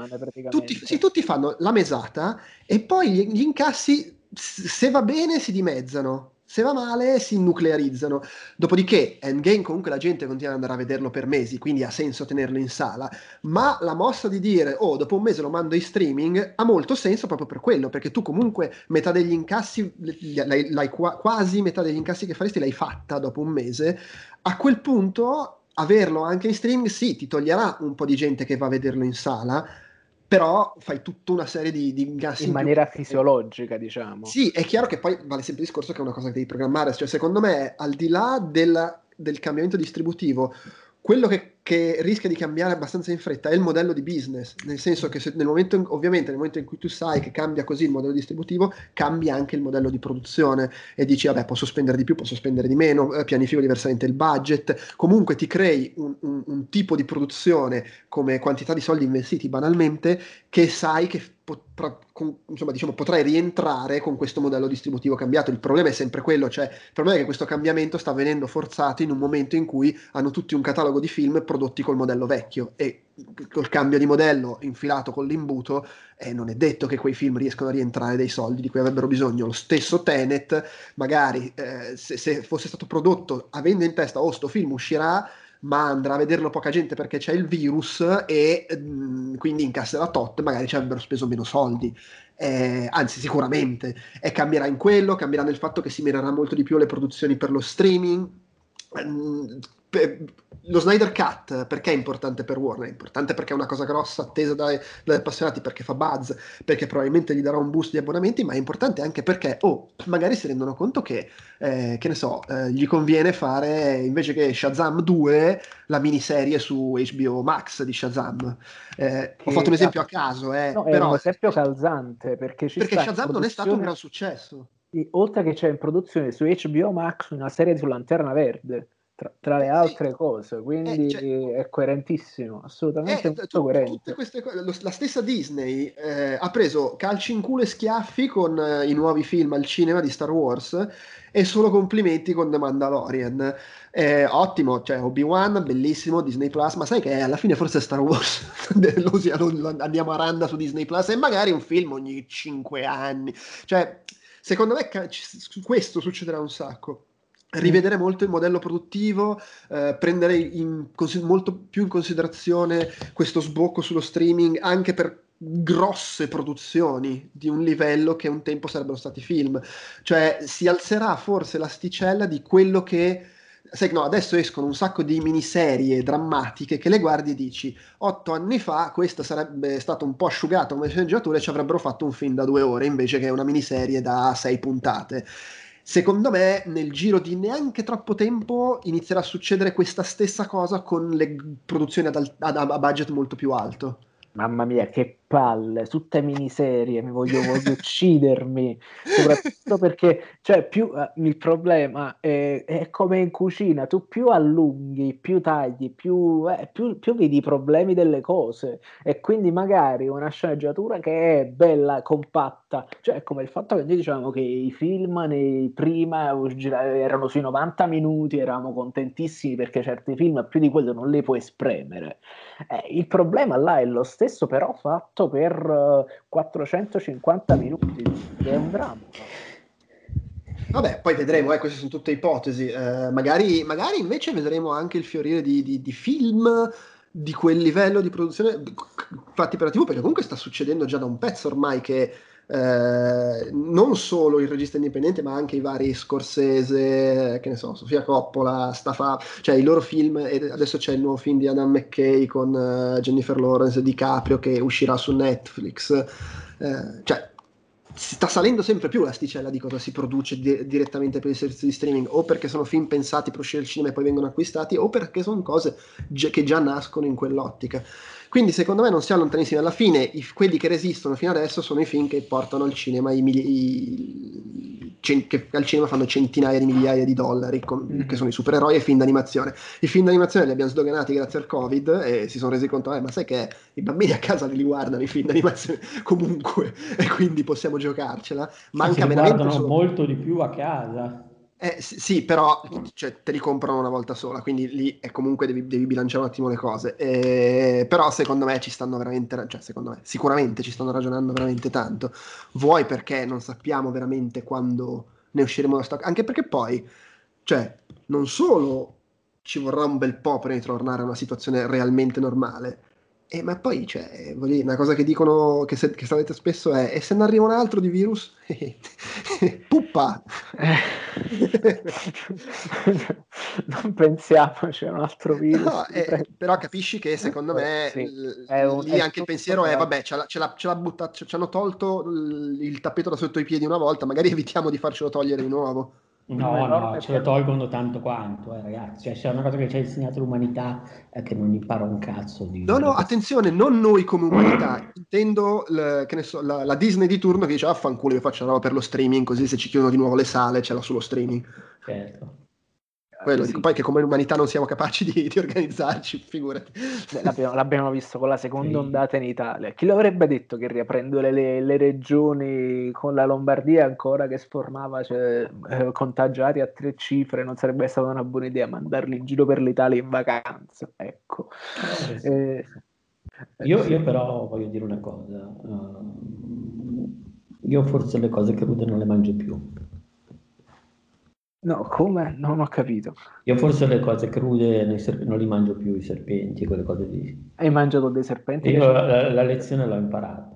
tutti, sì, tutti fanno la mesata e poi gli, gli incassi, se va bene, si dimezzano se va male si nuclearizzano. Dopodiché Endgame comunque la gente continua ad andare a vederlo per mesi, quindi ha senso tenerlo in sala, ma la mossa di dire "Oh, dopo un mese lo mando in streaming" ha molto senso proprio per quello, perché tu comunque metà degli incassi l'hai, l'hai quasi metà degli incassi che faresti l'hai fatta dopo un mese. A quel punto averlo anche in streaming, sì, ti toglierà un po' di gente che va a vederlo in sala, però fai tutta una serie di, di incassi. In, in maniera più. fisiologica, diciamo. Sì, è chiaro che poi vale sempre il discorso che è una cosa che devi programmare, cioè secondo me al di là della, del cambiamento distributivo, quello che, che, rischia di cambiare abbastanza in fretta è il modello di business, nel senso che se nel momento, ovviamente nel momento in cui tu sai che cambia così il modello distributivo, cambia anche il modello di produzione e dici vabbè posso spendere di più, posso spendere di meno, eh, pianifico diversamente il budget, comunque ti crei un, un, un tipo di produzione come quantità di soldi investiti banalmente che sai che potrà, con, insomma, diciamo, potrai rientrare con questo modello distributivo cambiato. Il problema è sempre quello, cioè il problema è che questo cambiamento sta venendo forzato in un momento in cui hanno tutti un catalogo di film prodotti col modello vecchio e col cambio di modello infilato con l'imbuto eh, non è detto che quei film riescano a rientrare dei soldi di cui avrebbero bisogno. Lo stesso Tenet, magari eh, se, se, fosse stato prodotto avendo in testa oh sto film uscirà ma andrà a vederlo poca gente perché c'è il virus e mh, mm, quindi incasserà tot, magari ci avrebbero speso meno soldi. Eh, anzi, sicuramente. E cambierà in quello, cambierà nel fatto che si mirerà molto di più alle produzioni per lo streaming. Lo Snyder Cut perché è importante per Warner? È importante perché è una cosa grossa, attesa dai, dagli appassionati, perché fa buzz, perché probabilmente gli darà un boost di abbonamenti, ma è importante anche perché, oh, magari si rendono conto che, eh, che ne so, eh, gli conviene fare invece che Shazam 2 la miniserie su HBO Max di Shazam. Eh, ho fatto un esempio a caso, eh, no, però, è un esempio calzante perché, perché Shazam non è stato un gran successo. Oltre che c'è in produzione su HBO Max una serie su Lanterna Verde tra, tra le altre sì. cose, quindi eh, cioè, è coerentissimo, assolutamente eh, molto coerente. Queste, la stessa Disney eh, ha preso calci in culo e schiaffi con eh, i nuovi film al cinema di Star Wars e solo complimenti con The Mandalorian. Eh, ottimo, cioè Obi-Wan, bellissimo, Disney Plus, ma sai che alla fine forse Star Wars lo, andiamo a randa su Disney Plus e magari un film ogni 5 anni. Cioè, secondo me questo succederà un sacco rivedere molto il modello produttivo, eh, prendere in, molto più in considerazione questo sbocco sullo streaming anche per grosse produzioni di un livello che un tempo sarebbero stati film. Cioè si alzerà forse l'asticella di quello che sai no, adesso escono un sacco di miniserie drammatiche che le guardi e dici otto anni fa questa sarebbe stata un po' asciugata come sceneggiatura e ci avrebbero fatto un film da due ore invece che una miniserie da sei puntate Secondo me, nel giro di neanche troppo tempo inizierà a succedere questa stessa cosa con le produzioni ad, ad, a budget molto più alto. Mamma mia, che palle, tutte miniserie, mi voglio, voglio uccidermi, soprattutto perché cioè, più, uh, il problema è, è, come in cucina, tu più allunghi, più tagli, più, eh, più, più, vedi i problemi delle cose e quindi magari una sceneggiatura che è bella, compatta, cioè come il fatto che noi diciamo che i film nei prima erano sui 90 minuti, eravamo contentissimi perché certi film più di quello non li puoi spremere. Eh, il problema là è lo stesso, però fatto per 450 eh, minuti, è un dramma. Vabbè, poi vedremo, eh, queste sono tutte ipotesi. Eh, magari, magari, invece vedremo anche il fiorire di, di, di film di quel livello di produzione fatti per la TV, perché comunque sta succedendo già da un pezzo ormai che eh, non solo il regista indipendente, ma anche i vari Scorsese, che ne so, Sofia Coppola, Stafa, cioè i loro film, adesso c'è il nuovo film di Adam McKay con uh, Jennifer Lawrence e DiCaprio che uscirà su Netflix. Eh, cioè, sta salendo sempre più l'asticella di cosa si produce di- direttamente per i servizi di streaming, o perché sono film pensati per uscire al cinema e poi vengono acquistati, o perché sono cose gi- che già nascono in quell'ottica. Quindi secondo me non siamo lontanissimi. Alla fine i, quelli che resistono fino adesso sono i film che portano al cinema i, i, cent, che al cinema fanno centinaia di migliaia di dollari, con, mm-hmm. che sono i supereroi e i film d'animazione. I film d'animazione li abbiamo sdoganati grazie al Covid e si sono resi conto, eh, ma sai che i bambini a casa li guardano i film d'animazione comunque e quindi possiamo giocarcela. Manca veramente... guardano solo... molto di più a casa. Eh, sì, però cioè, te li comprano una volta sola, quindi lì è comunque devi, devi bilanciare un attimo le cose. Eh, però secondo me ci stanno veramente, cioè secondo me sicuramente ci stanno ragionando veramente tanto. Vuoi perché non sappiamo veramente quando ne usciremo da stock, anche perché poi, cioè, non solo ci vorrà un bel po' per ritornare a una situazione realmente normale, Eh, ma poi, cioè, dire, una cosa che dicono, che, se, che sapete spesso è, e se ne arriva un altro di virus? Puppa! non pensiamo c'è un altro virus. No, eh, però capisci che secondo me sì, un, lì anche il pensiero è, vabbè, ce, l'ha, ce, l'ha, ce, l'ha buttato, ci hanno tolto il tappeto da sotto i piedi una volta, magari evitiamo di farcelo togliere di nuovo. No, no, ce lo tolgono tanto quanto, eh, ragazzi. Cioè, c'è una cosa che ci ha insegnato l'umanità è che non impara un cazzo di... No, no, attenzione, non noi come umanità. Intendo, l, che ne so, la, la, Disney di turno che dice, affanculo, io faccio una roba per lo streaming, così se ci chiudono di nuovo le sale, ce l'ho sullo streaming. Certo. Quello, sì. poi che come umanità non siamo capaci di, di organizzarci, figurati. L'abbiamo, l'abbiamo, visto con la seconda sì. ondata in Italia. Chi l'avrebbe detto che riaprendo le, le regioni con la Lombardia ancora che sformava cioè, eh, contagiati a tre cifre non sarebbe stata una buona idea mandarli in giro per l'Italia in vacanza? Ecco. Eh, eh, io, io, però voglio dire una cosa. Uh, io forse le cose crude non le mangio più. No, come? Non ho capito. Io forse le cose crude serp- non li mangio più, i serpenti, quelle cose lì. Hai mangiato dei serpenti? Io la, la, lezione l'ho imparata.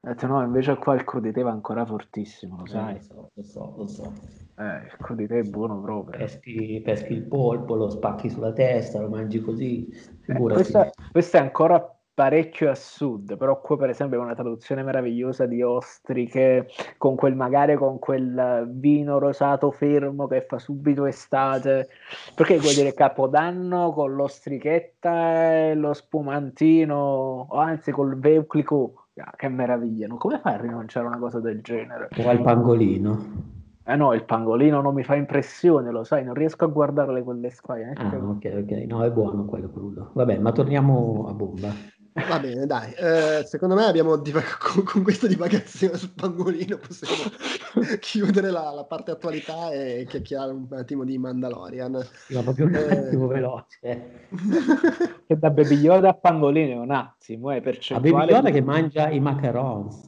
Detto, no, invece qua il crudité va ancora fortissimo, lo sai? Eh, lo, so, lo so, lo so. Eh, il crudité è buono proprio. Peschi, peschi, il polpo, lo spacchi sulla testa, lo mangi così. Eh, questa, questa, è ancora parecchio a sud, però qua per esempio è una traduzione meravigliosa di ostriche con quel magari con quel vino rosato fermo che fa subito estate, perché vuol dire capodanno con l'ostrichetta e lo spumantino, o anzi col veuclico, ah, che meraviglia, no? come fai a rinunciare a una cosa del genere? O al pangolino. Eh no, il pangolino non mi fa impressione, lo sai, non riesco a guardarle quelle squadre. Eh, ah, ok, ok, no, è buono quello crudo. Vabbè, ma torniamo a bomba. Va bene, dai. Eh, secondo me abbiamo divag- con, con, questa divagazione sul pangolino possiamo chiudere la, la, parte attualità e chiacchierare un attimo di Mandalorian. Sì, proprio un eh... attimo veloce. che da Baby Yoda a pangolino è un attimo, è percentuale. A Baby Yoda che mangia i macarons.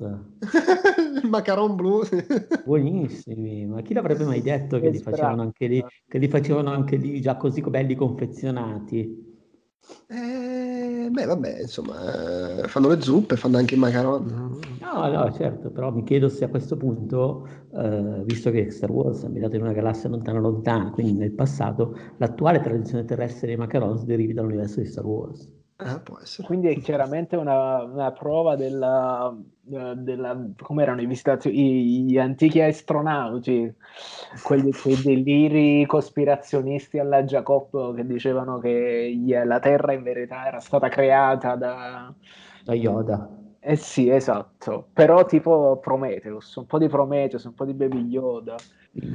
Il macaron blu. Buonissimi, ma chi l'avrebbe mai detto che li facevano anche lì, che li facevano anche lì già così belli confezionati? Eh, beh, vabbè, insomma, eh, fanno le zuppe, fanno anche i macaron. No, no, certo, però mi chiedo se a questo punto, eh, visto che Star Wars è ambientato in una galassia lontana lontana, quindi nel passato, l'attuale tradizione terrestre dei macarons derivi dall'universo di Star Wars. Può essere. Quindi è chiaramente una, una prova della, della, come erano i visitatori, gli antichi astronauti, quelli, quei deliri cospirazionisti alla Jacob che dicevano che la Terra in verità era stata creata da, da Yoda. Eh sì, esatto, però tipo Prometheus, un po' di Prometheus, un po' di Baby Yoda.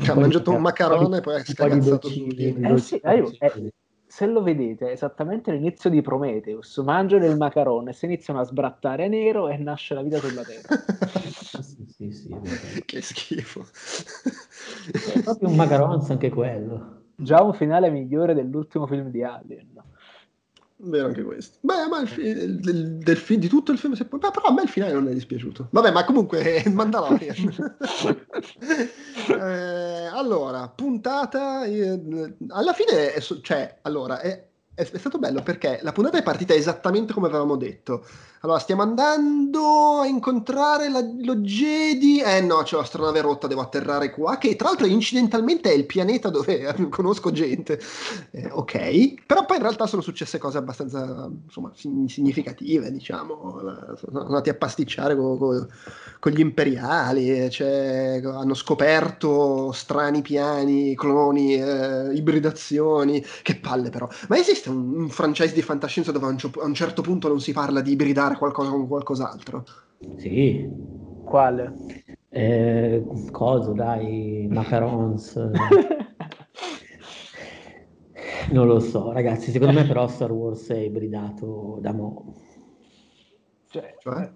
Ha mangiato un macarone e poi ha scagazzato su eh, sì, eh, eh, se lo vedete, è esattamente l'inizio di Prometheus, mangiano il macarone, si iniziano a sbrattare nero e nasce la vita sulla Terra. sì, sì, sì, che schifo. È proprio un macarons anche quello. Già un finale migliore dell'ultimo film di Alien. Vero anche questo. Beh, ma il fi- del, del fi- di tutto il film, se può... Beh, però a me il finale non è dispiaciuto. Vabbè, ma comunque è Mandalorian. eh, allora, puntata... Eh, alla fine, è, cioè, allora, è, è, è, stato bello perché la puntata è partita esattamente come avevamo detto. Allora, stiamo andando a incontrare la, lo Jedi. Eh no, c'è l'astronave rotta, devo atterrare qua. Che tra l'altro incidentalmente è il pianeta dove conosco gente. Eh, ok, però poi in realtà sono successe cose abbastanza insomma, significative, diciamo. Sono andati a pasticciare con, con, con gli imperiali. Cioè, hanno scoperto strani piani, cloni, eh, ibridazioni. Che palle, però. Ma esiste un, un franchise di fantascienza dove a un, a un certo punto non si parla di ibridare? Fare qualcosa con qualcos'altro. Sì. Quale? Eh, coso, dai, macarons. non lo so, ragazzi. Secondo me, però, Star Wars è ibridato da mo'. Cioè, cioè?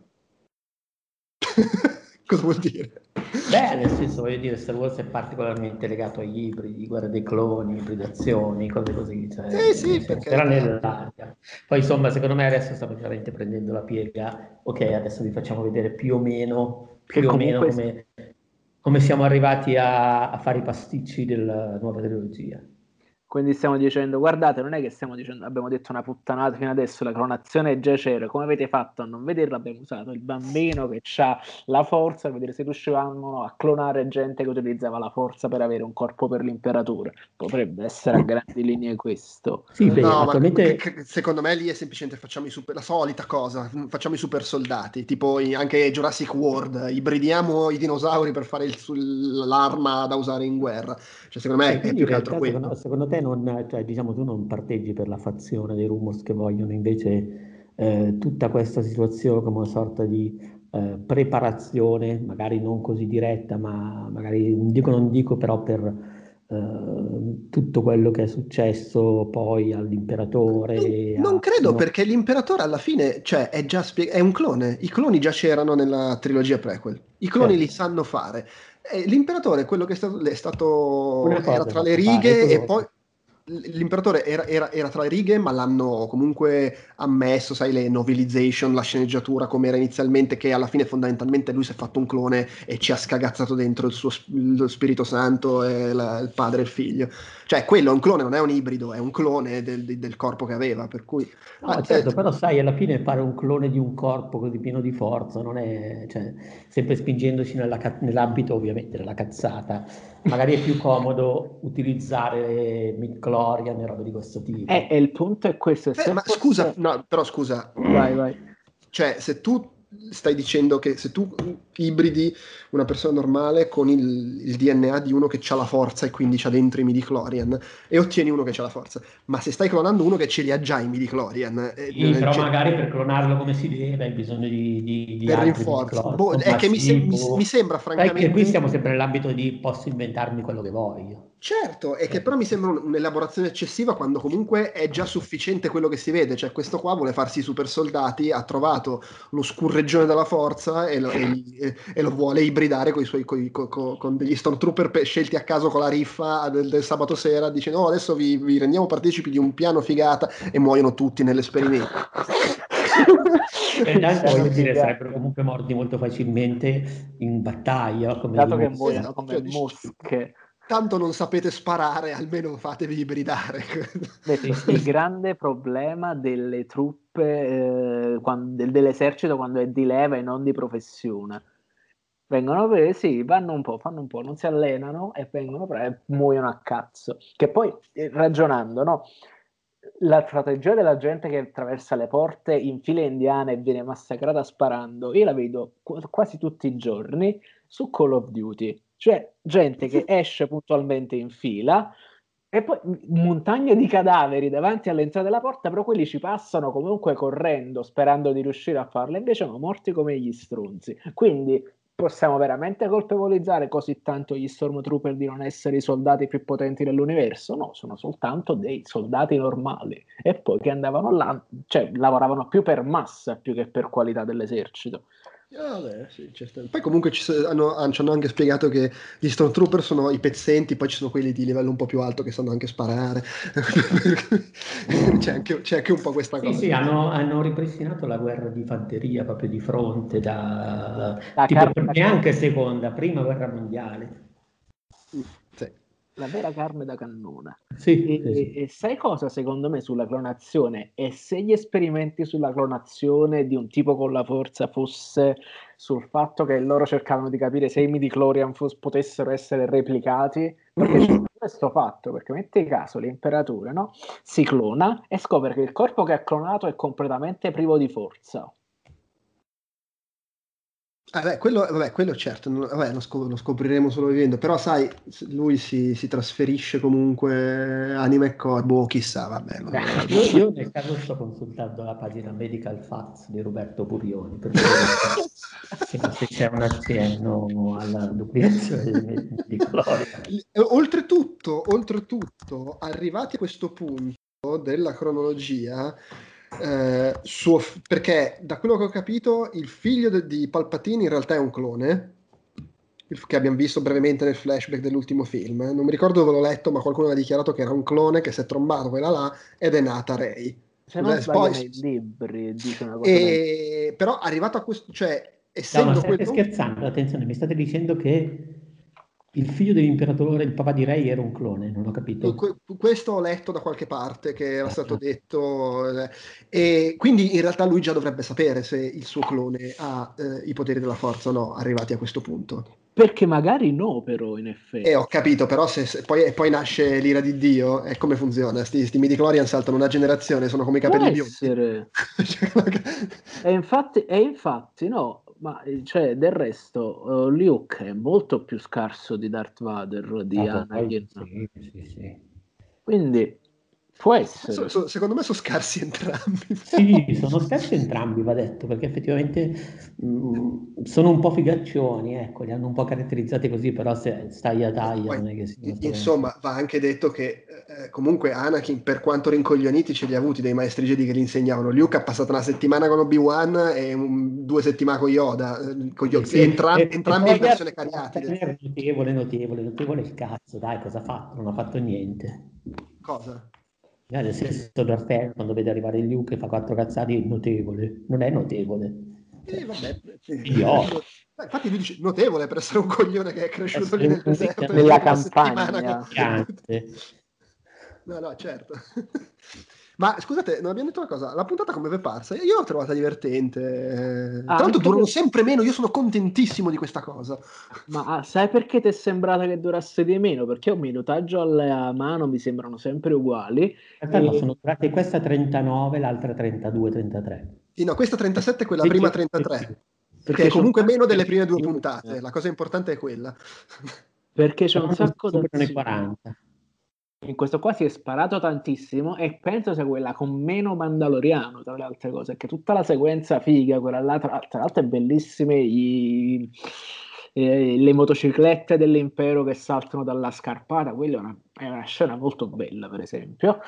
Cosa vuol dire? Beh, nel senso, voglio dire, Star Wars è particolarmente legato agli ibridi, guerra dei cloni, ibridazioni, cose così. Cioè, sì, sì, perché... Era nell'aria. Poi, insomma, secondo me adesso stiamo veramente prendendo la piega. Ok, adesso vi facciamo vedere più o meno, più o meno come, come, siamo arrivati a, a, fare i pasticci della nuova trilogia. Quindi stiamo dicendo, guardate, non è che stiamo dicendo, abbiamo detto una puttanata fino adesso, la clonazione già c'era, come avete fatto a non vederla? Abbiamo usato il bambino che ha la forza, per vedere se riuscivamo a clonare gente che utilizzava la forza per avere un corpo per l'imperatore. Potrebbe essere a grandi linee questo. Sì, beh, no, attualmente... ma secondo me lì è semplicemente facciamo super, la solita cosa, facciamo i super soldati, tipo anche Jurassic World, ibridiamo i dinosauri per fare il, l'arma da usare in guerra. Cioè, secondo me è più che altro quello. Secondo te non, cioè, diciamo, tu non parteggi per la fazione dei rumors che vogliono invece eh, tutta questa situazione come una sorta di eh, preparazione, magari non così diretta, ma magari dico non dico, però per Uh, tutto quello che è successo poi all'imperatore. Non, non credo no. perché l'imperatore alla fine cioè, è già spie- è un clone. I cloni già c'erano nella trilogia prequel. I cloni certo. li sanno fare. E l'imperatore è quello che è stato, è stato era tra le righe e poi l'imperatore era, era, era, tra le righe, ma l'hanno comunque ammesso, sai, le novelization, la sceneggiatura come era inizialmente, che alla fine fondamentalmente lui si è fatto un clone e ci ha scagazzato dentro il suo lo Spirito Santo e la, il padre e il figlio. Cioè, quello è un clone, non è un ibrido, è un clone del, del corpo che aveva, per cui... No, ah, certo, eh, però sai, alla fine fare un clone di un corpo così pieno di forza non è... Cioè, sempre spingendoci nella, nell'ambito, ovviamente, della cazzata, magari è più comodo utilizzare midchlorian e robe di questo tipo. Eh, e il punto è questo. Eh, ma fosse... scusa, no, però scusa. Vai, vai. Cioè, se tu stai dicendo che se tu ibridi una persona normale con il, il DNA di uno che ha la forza e quindi ha dentro i midi-chlorian e ottieni uno che ha la forza, ma se stai clonando uno che ce li ha già i midi-chlorian... Eh, sì, però c'è... magari per clonarlo come si deve hai bisogno di... di, di per rinforzo. Boh, è che mi, se, mi, mi, sembra francamente... Che qui siamo sempre nell'ambito di posso inventarmi quello che voglio. Certo, è che però mi sembra un'elaborazione eccessiva quando comunque è già sufficiente quello che si vede, cioè questo qua vuole farsi i super soldati, ha trovato lo scurreggione della forza e lo, e, e lo vuole ibridare coi suoi, coi, co, co, con degli stormtrooper pe- scelti a caso con la riffa del, del sabato sera, dicendo oh, adesso vi, vi, rendiamo partecipi di un piano figata e muoiono tutti nell'esperimento. e intanto voglio dire sarebbero comunque morti molto facilmente in battaglia come dato che muoiono come cioè, mosche tanto non sapete sparare, almeno fatevi ibridare. il grande problema delle truppe, eh, quando, dell'esercito quando è di leva e non di professione. Vengono presi, vanno un po', fanno un po', non si allenano e vengono presi e muoiono a cazzo. Che poi, eh, ragionando, no? La strategia della gente che attraversa le porte in file indiane e viene massacrata sparando, io la vedo qu- quasi tutti i giorni su Call of Duty cioè gente che esce puntualmente in fila e poi montagna di cadaveri davanti all'entrata della porta, però quelli ci passano comunque correndo, sperando di riuscire a farlo, invece sono morti come gli stronzi. Quindi possiamo veramente colpevolizzare così tanto gli Stormtrooper di non essere i soldati più potenti dell'universo? No, sono soltanto dei soldati normali e poi che andavano là, cioè lavoravano più per massa più che per qualità dell'esercito. Ah, beh, sì, Poi comunque ci, hanno, ci, hanno, anche spiegato che gli Stormtrooper sono i pezzenti, poi ci sono quelli di livello un po' più alto che sanno anche sparare. c'è, anche, c'è, anche, un po' questa sì, cosa. Sì, hanno, hanno, ripristinato la guerra di fanteria proprio di fronte da... La tipo, neanche seconda, prima guerra mondiale. La vera carne da cannone. Sì, e, sì. e, sai cosa secondo me sulla clonazione? E se gli esperimenti sulla clonazione di un tipo con la forza fosse sul fatto che loro cercavano di capire se i midi-chlorian potessero essere replicati, perché c'è questo fatto, perché metti caso l'imperatore no? si clona e scopre che il corpo che ha clonato è completamente privo di forza Beh, quello, vabbè, quello certo, non, vabbè, lo, scop- lo, scopriremo solo vivendo, però sai, lui si, si trasferisce comunque anima e corpo, boh, chissà, vabbè. Non... Io, io, nel caso sto consultando la pagina Medical Facts di Roberto Burioni, per vedere se c'è un accenno alla duplicazione di gloria. Oltretutto, oltretutto, arrivati a questo punto della cronologia, eh, suo, perché da quello che ho capito il figlio de, di Palpatine in realtà è un clone che abbiamo visto brevemente nel flashback dell'ultimo film. Non mi ricordo dove l'ho letto ma qualcuno ha dichiarato che era un clone che si è trombato quella là ed è nata Rey. Se non sbaglio nei libri dice una cosa e... però arrivato a questo cioè essendo no, state quello... scherzando attenzione mi state dicendo che il figlio dell'imperatore, il papà di Rey era un clone, non ho capito. questo ho letto da qualche parte che era stato ah. detto, eh, e quindi in realtà lui già dovrebbe sapere se il suo clone ha eh, i poteri della forza o no, arrivati a questo punto. Perché magari no, però, in effetti. Eh, ho capito, però se, se poi, poi, nasce l'ira di Dio, e come funziona? Sti, sti midi-chlorian saltano una generazione, sono come i capelli biondi. e, infatti, e infatti, no, ma cioè, del resto, uh, Luke è molto più scarso di Darth Vader, di ah, Anakin. Sì, sì, sì. Quindi Può essere. So, so, secondo me sono scarsi entrambi. Sì, sono scarsi entrambi, va detto, perché effettivamente mh, mm, sono un po' figaccioni, ecco, li hanno un po' caratterizzati così, però se stai a taglia Poi, non è che si... Insomma, va anche detto che eh, comunque Anakin, per quanto rincoglioniti, ce li ha avuti dei maestri Jedi che gli insegnavano. Luke ha passato una settimana con Obi-Wan e un, due settimane con Yoda, eh, con Yoda sì, entram- e, entrambi in versione cariati. Notevole, notevole, notevole il cazzo, dai, cosa ha fatto? Non ha fatto niente. Cosa? Eh, nel senso Dorfel quando vede arrivare il Luke e fa quattro cazzate è notevole, non è notevole. Eh, vabbè, sì. infatti lui dice notevole per essere un coglione che è cresciuto lì nel deserto nella campagna. No, no, certo. Ma scusate, non abbiamo detto una cosa, la puntata come vi è parsa? Io l'ho trovata divertente. Ah, Tra l'altro durano sempre meno, io sono contentissimo di questa cosa. Ma ah, sai perché ti è sembrata che durasse di meno? Perché un minutaggio alla mano mi sembrano sempre uguali. e... no, sono durate questa 39, l'altra 32, 33. Sì, no, questa 37 è quella sì, prima 33. Sì, perché è comunque meno delle prime due puntate, la cosa importante è quella. Perché c'è un sacco di... 40 in questo qua si è sparato tantissimo e penso sia quella con meno Mandaloriano tra le altre cose, che tutta la sequenza figa, quella là, tra, tra l'altro è bellissima, i, eh, le motociclette dell'impero che saltano dalla scarpata, quella è una, è una scena molto bella per esempio.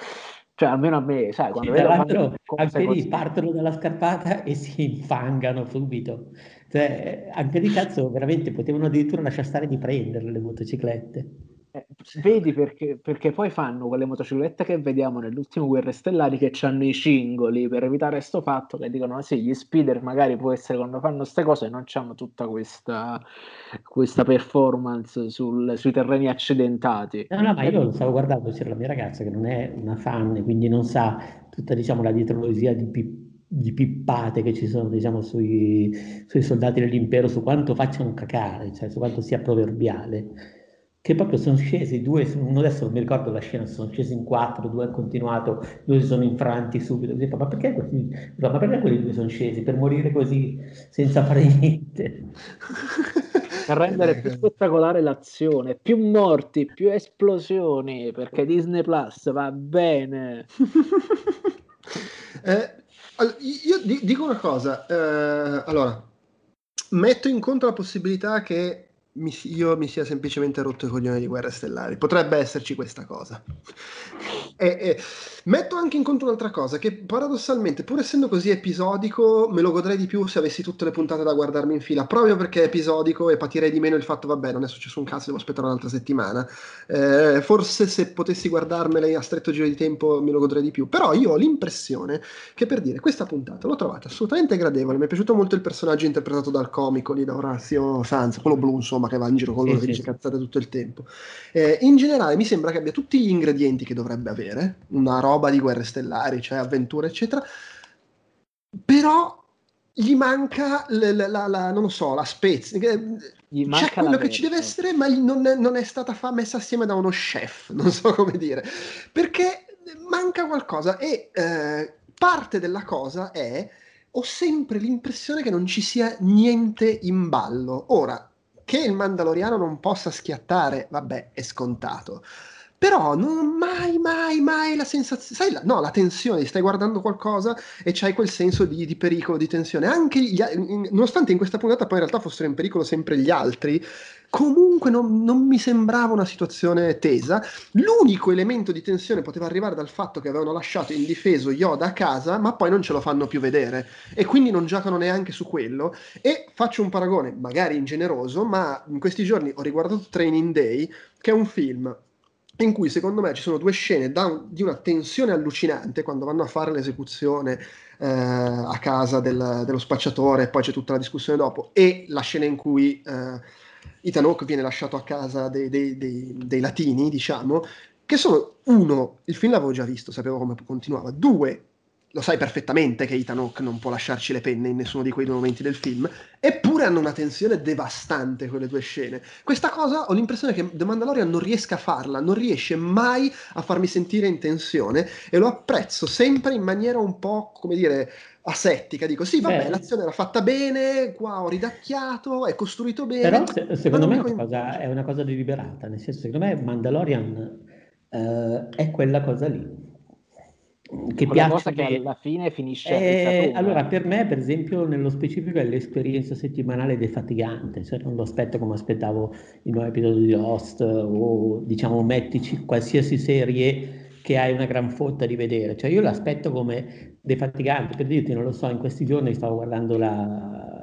Cioè, almeno a me, sai, quando sì, vedo anche lì partono dalla scarpata e si infangano subito. Cioè, anche di cazzo, veramente potevano addirittura lasciare stare di prenderle le motociclette. Eh, vedi perché, perché, poi fanno quelle motociclette che vediamo nell'ultimo Guerre Stellari che hanno i cingoli per evitare questo fatto che dicono ah, sì gli speeder magari può essere quando fanno queste cose non hanno tutta questa, questa performance sul, sui terreni accidentati. No no ma io lo stavo guardando c'era la mia ragazza che non è una fan quindi non sa tutta diciamo la dietrologia di Pippo di pippate che ci sono diciamo, sui, sui, soldati dell'impero su quanto facciano cacare, cioè su quanto sia proverbiale che proprio sono scesi due, uno adesso non mi ricordo la scena, sono scesi in quattro, due hanno continuato, due si sono infranti subito, così, ma perché, questi, ma perché quelli due sono scesi? Per morire così senza fare niente? Per rendere più spettacolare l'azione, più morti, più esplosioni, perché Disney Plus va bene. eh, io dico una cosa, eh, allora, metto in conto la possibilità che mi, io mi sia semplicemente rotto i coglioni di Guerre Stellari. Potrebbe esserci questa cosa. E, e, metto anche in conto un'altra cosa, che paradossalmente, pur essendo così episodico, me lo godrei di più se avessi tutte le puntate da guardarmi in fila, proprio perché è episodico e patirei di meno il fatto, vabbè, non è successo un cazzo, devo aspettare un'altra settimana. Eh, forse se potessi guardarmele a stretto giro di tempo me lo godrei di più. Però io ho l'impressione che per dire, questa puntata l'ho trovata assolutamente gradevole, mi è piaciuto molto il personaggio interpretato dal comico lì, da Orazio Sanz, quello blu, insomma, che va in giro con loro sì, e dice sì. cazzate tutto il tempo. Eh, in generale mi sembra che abbia tutti gli ingredienti che dovrebbe avere una roba di guerre stellari, cioè avventure, eccetera, però gli manca la, la, la non lo so, la spezia. C'è quello che ci deve essere, ma non è, non è stata fa- messa assieme da uno chef, non so come dire, perché manca qualcosa e eh, parte della cosa è ho sempre l'impressione che non ci sia niente in ballo. Ora, che il Mandaloriano non possa schiattare, vabbè, è scontato però non mai, mai, mai la sensazione, sai, la, no, la tensione, stai guardando qualcosa e c'hai quel senso di, di pericolo, di tensione. Anche gli, nonostante in questa puntata poi in realtà fossero in pericolo sempre gli altri, comunque non, non, mi sembrava una situazione tesa. L'unico elemento di tensione poteva arrivare dal fatto che avevano lasciato indifeso Yoda a casa, ma poi non ce lo fanno più vedere e quindi non giocano neanche su quello. E faccio un paragone, magari ingeneroso, ma in questi giorni ho riguardato Training Day, che è un film in cui secondo me ci sono due scene un, di una tensione allucinante quando vanno a fare l'esecuzione eh, a casa del, dello spacciatore e poi c'è tutta la discussione dopo e la scena in cui eh, Ethan Hawke viene lasciato a casa dei, dei, dei, dei latini, diciamo, che sono uno, il film l'avevo già visto, sapevo come continuava, due, lo sai perfettamente che Ethan Hawke non può lasciarci le penne in nessuno di quei due momenti del film, eppure hanno una tensione devastante quelle due scene. Questa cosa ho l'impressione che The Mandalorian non riesca a farla, non riesce mai a farmi sentire in tensione e lo apprezzo sempre in maniera un po', come dire, asettica. Dico, sì, vabbè, Beh, l'azione era fatta bene, qua ho ridacchiato, è costruito bene. Però se, secondo me è una, cosa, è una, cosa, deliberata, nel senso, secondo me Mandalorian uh, è quella cosa lì. Che cosa che alla fine finisce eh, allora per me per esempio nello specifico è l'esperienza settimanale defatigante cioè non lo aspetto come aspettavo i nuovi episodi di Lost o diciamo mettici qualsiasi serie che hai una gran fotta di vedere. Cioè io l'aspetto come defatigante. Per dirti non lo so in questi giorni stavo guardando la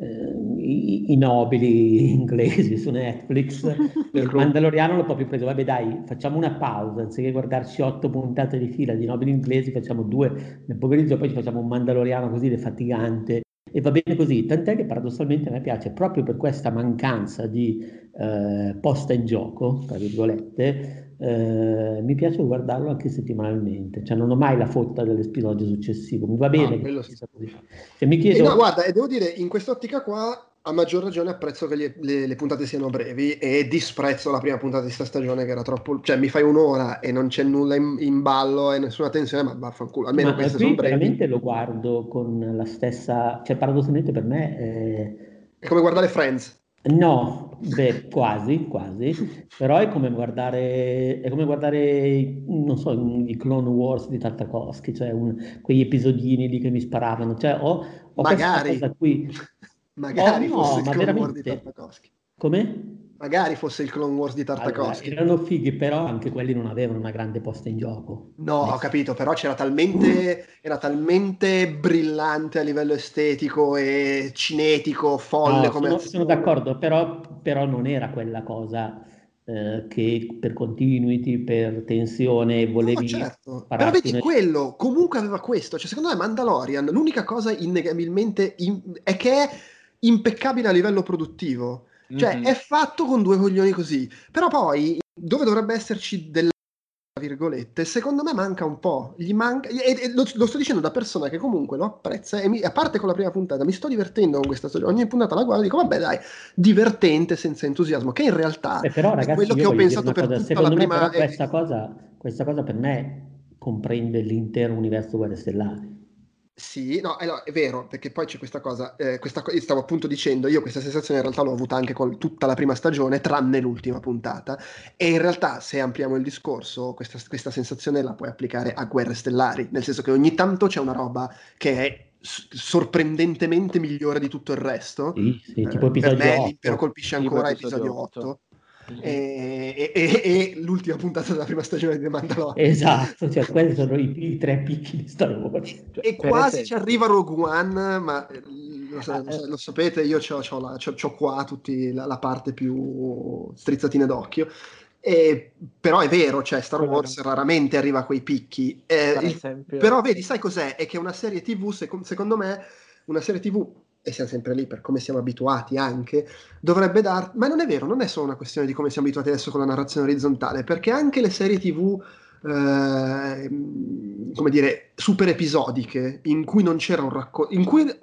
i, i, nobili inglesi su Netflix. il Mandaloriano l'ho proprio preso, vabbè dai, facciamo una pausa, anziché guardarci otto puntate di fila di nobili inglesi, facciamo due nel pomeriggio, poi ci facciamo un Mandaloriano così defatigante. E va bene così, tant'è che paradossalmente a me piace proprio per questa mancanza di eh, posta in gioco, tra virgolette, eh, mi piace guardarlo anche settimanalmente, cioè non ho mai la fotta dell'episodio successivo, mi va bene. Ah, sì. cioè, mi chiedo... Eh no, guarda, e devo dire, in quest'ottica qua a maggior ragione apprezzo che le, le, le, puntate siano brevi e disprezzo la prima puntata di questa stagione che era troppo... cioè mi fai un'ora e non c'è nulla in, in ballo e nessuna tensione, ma vaffanculo, almeno ma queste sono brevi. veramente lo guardo con la stessa... cioè paradossalmente per me è... È come guardare Friends. No, beh, quasi, quasi, però è come guardare, è come guardare, non so, i Clone Wars di Tartakovsky, cioè un, quegli episodini lì che mi sparavano, cioè ho, ho magari, cosa qui. Magari oh, fosse no, il Clone Wars di Tartakovsky. Come? Magari fosse il Clone Wars di Tartakovsky. Allora, erano fighi, però anche quelli non avevano una grande posta in gioco. No, ho capito, però c'era talmente, era talmente brillante a livello estetico e cinetico, folle no, come... Sono, sono d'accordo, però, però, non era quella cosa eh, che per continuity, per tensione volevi... No, certo. Però vedi, nel... quello comunque aveva questo. Cioè, secondo me Mandalorian, l'unica cosa innegabilmente... In... è che è impeccabile a livello produttivo cioè, mm-hmm. è fatto con due coglioni così. Però poi, dove dovrebbe esserci della virgolette, secondo me manca un po'. Gli manca, e, e lo, lo, sto dicendo da persona che comunque lo apprezza. E mi, a parte con la prima puntata, mi sto divertendo con questa storia. Ogni puntata la guardo e dico, vabbè, dai, divertente senza entusiasmo. Che in realtà eh, però, ragazzi, è quello che ho pensato per cosa. tutta secondo la prima. Questa, cosa, questa cosa per me comprende l'intero universo Guerre Stellari. Sì, no, allora, è vero, perché poi c'è questa cosa, eh, questa, stavo appunto dicendo, io questa sensazione in realtà l'ho avuta anche con tutta la prima stagione, tranne l'ultima puntata, e in realtà se ampliamo il discorso, questa, questa sensazione la puoi applicare a Guerre Stellari, nel senso che ogni tanto c'è una roba che è sorprendentemente migliore di tutto il resto. Sì, sì, tipo eh, episodio per me 8. l'impero colpisce ancora episodio 8. 8 e, e, e, l'ultima puntata della prima stagione di The Mandalorian. Esatto, cioè quelli sono i, i tre picchi di Star Wars. Cioè, e quasi ci arriva Rogue One, ma eh, lo, lo, lo sapete, io ho qua tutti la, la, parte più strizzatina d'occhio. E, però è vero, cioè Star Wars raramente arriva a quei picchi. Eh, il, però vedi, sai cos'è? È che una serie TV, secondo me, una serie TV e siamo sempre lì per come siamo abituati anche, dovrebbe dar... Ma non è vero, non è solo una questione di come siamo abituati adesso con la narrazione orizzontale, perché anche le serie tv, eh, come dire, super episodiche, in cui non c'era un racconto, in cui il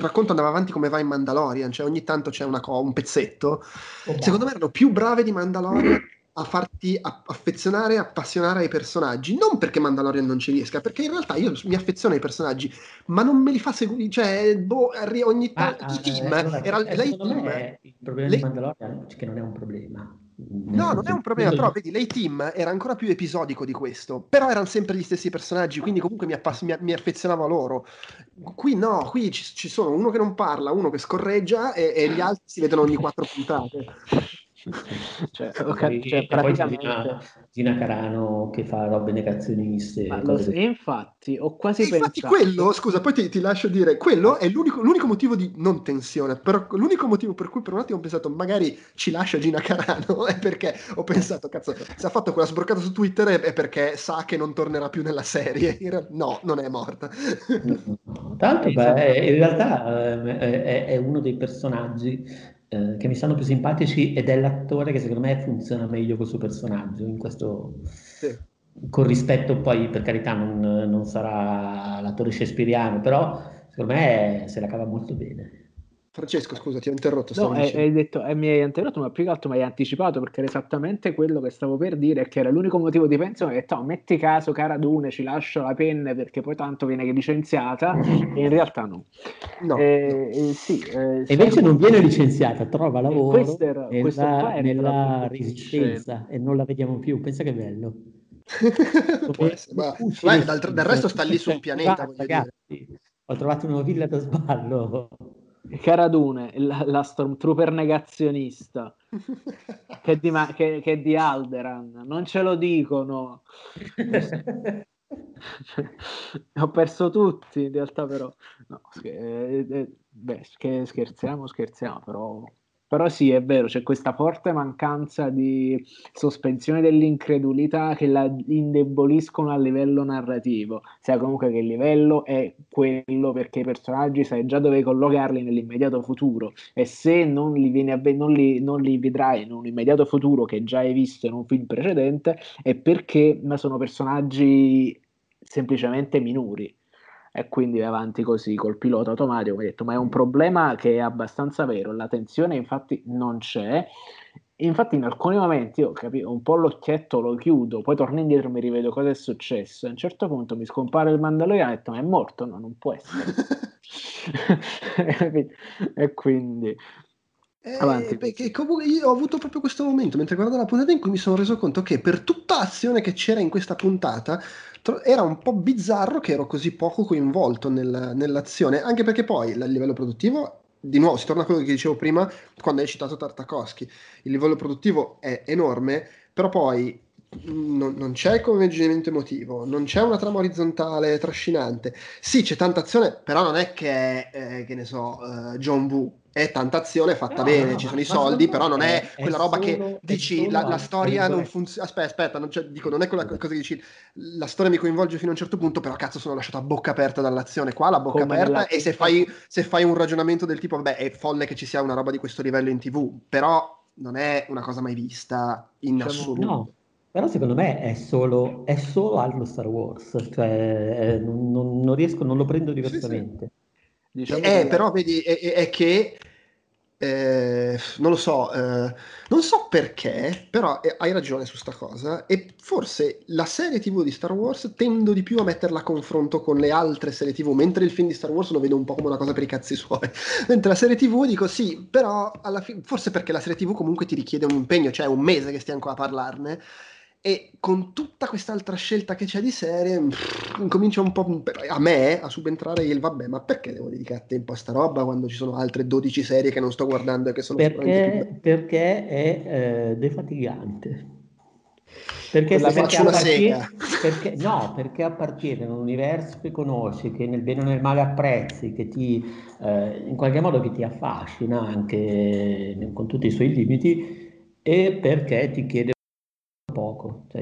racconto andava avanti come va in Mandalorian, cioè ogni tanto c'è una co- un pezzetto, oh, secondo me erano più brave di Mandalorian a farti affezionare, appassionare ai personaggi, non perché Mandalorian non ci riesca, perché in realtà io mi affeziono ai personaggi, ma non me li fa seguire, cioè, boh, ogni tanto, ah, il team, eh, era, eh, lei team, il problema lei... di Mandalorian è che non è un problema. No, non è un problema, però vedi, lei team era ancora più episodico di questo, però erano sempre gli stessi personaggi, quindi comunque mi, appass- mi, mi affezionavo a loro. Qui no, qui ci, ci, sono uno che non parla, uno che scorreggia e, e gli altri si vedono ogni quattro puntate. Cioè, okay, cioè, praticamente... Gina, Carano che fa robe negazioniste. Lo, infatti, ho quasi e pensato. Infatti, quello, scusa, poi ti, ti, lascio dire, quello è l'unico, l'unico, motivo di non tensione. Però l'unico motivo per cui per un attimo ho pensato, magari ci lascia Gina Carano, è perché ho pensato, cazzo, se ha fatto quella sbroccata su Twitter è perché sa che non tornerà più nella serie. No, non è morta. Tanto, beh, in realtà eh, è, è uno dei personaggi eh, che mi stanno più simpatici ed è l'attore che secondo me funziona meglio col suo personaggio in questo... Sì. Con rispetto poi, per carità, non, non sarà l'attore shakespeariano, però secondo me se la cava molto bene. Francesco, scusa, ti ho interrotto. No, hai, hai, detto, eh, mi hai interrotto, ma più che altro mi hai anticipato perché era esattamente quello che stavo per dire, che era l'unico motivo di pensione. Ho detto, oh, metti caso, cara Dune, ci lascio la penna perché poi tanto viene licenziata, e in realtà no. no. Eh, eh, sì, eh, e invece non viene licenziata, trova lavoro era, nella, nella resistenza e non la vediamo più. Pensa che bello. ma, ma del, del resto sta lì su un pianeta. Ragazzi, ho trovato una villa da sballo. Caradune, la, la Stormtrooper negazionista, che, di, che, che di Alderan, non ce lo dicono. ho perso tutti in realtà però. No, eh, eh, beh, scherziamo scherziamo però però sì, è vero, c'è questa forte mancanza di sospensione dell'incredulità che la indeboliscono a livello narrativo, sia comunque che il livello è quello perché i personaggi sai già dove collocarli nell'immediato futuro. E se non li, vieni a, non li, non li vedrai in un immediato futuro che già hai visto in un film precedente è perché sono personaggi semplicemente minori e quindi vai avanti così col pilota automatico. Mi ha detto, ma è un problema che è abbastanza vero. La tensione, infatti, non c'è. Infatti, in alcuni momenti io capivo un po' l'occhietto lo chiudo, poi torno indietro e mi rivedo cosa è successo. A un certo punto mi scompare il Mandaloriano e ho detto: Ma è morto? No, non può essere. e quindi. Eh, perché comunque io ho avuto proprio questo momento mentre guardavo la puntata in cui mi sono reso conto che per tutta l'azione che c'era in questa puntata era un po' bizzarro che ero così poco coinvolto nel, nell'azione, anche perché poi a livello produttivo, di nuovo, si torna a quello che dicevo prima quando hai citato Tartakovsky, il livello produttivo è enorme, però poi non, non, c'è il coinvolgimento emotivo, non c'è una trama orizzontale trascinante. Sì, c'è tanta azione, però non è che eh, che ne so, uh, John Woo è tanta azione fatta no, bene, no, ci sono i soldi, però non è, è quella roba solo, che dici la, la, storia non funziona. Aspetta, aspetta, non, dico, non è quella cosa che dici la storia mi coinvolge fino a un certo punto, però cazzo sono lasciato a bocca aperta dall'azione. Qua la bocca Come aperta nella... e se fai, se fai, un ragionamento del tipo, vabbè, è folle che ci sia una roba di questo livello in tv, però non è una cosa mai vista in diciamo, assoluto. No. Però secondo me è solo, è solo altro Star Wars, cioè non, non, riesco, non lo prendo diversamente. Sì, sì. Diciamo eh, però vedi, è, è che eh, non lo so, eh, non so perché, però eh, hai ragione su sta cosa. E forse la serie TV di Star Wars tendo di più a metterla a confronto con le altre serie TV, mentre il film di Star Wars lo vedo un po' come una cosa per i cazzi suoi. mentre la serie TV dico sì, però alla fine, forse perché la serie TV comunque ti richiede un impegno, cioè un mese che stiamo qua a parlarne e con tutta quest'altra scelta che c'è di serie, pff, comincia un po' a me a subentrare il vabbè, ma perché devo dedicare tempo a sta roba quando ci sono altre 12 serie che non sto guardando e che sono perché, perché è eh, defatigante. Perché, se, perché, appartiene, perché, no, perché appartiene a un universo che conosci, che nel bene o nel male apprezzi, che ti eh, in qualche modo che ti affascina anche con tutti i suoi limiti, e perché ti chiede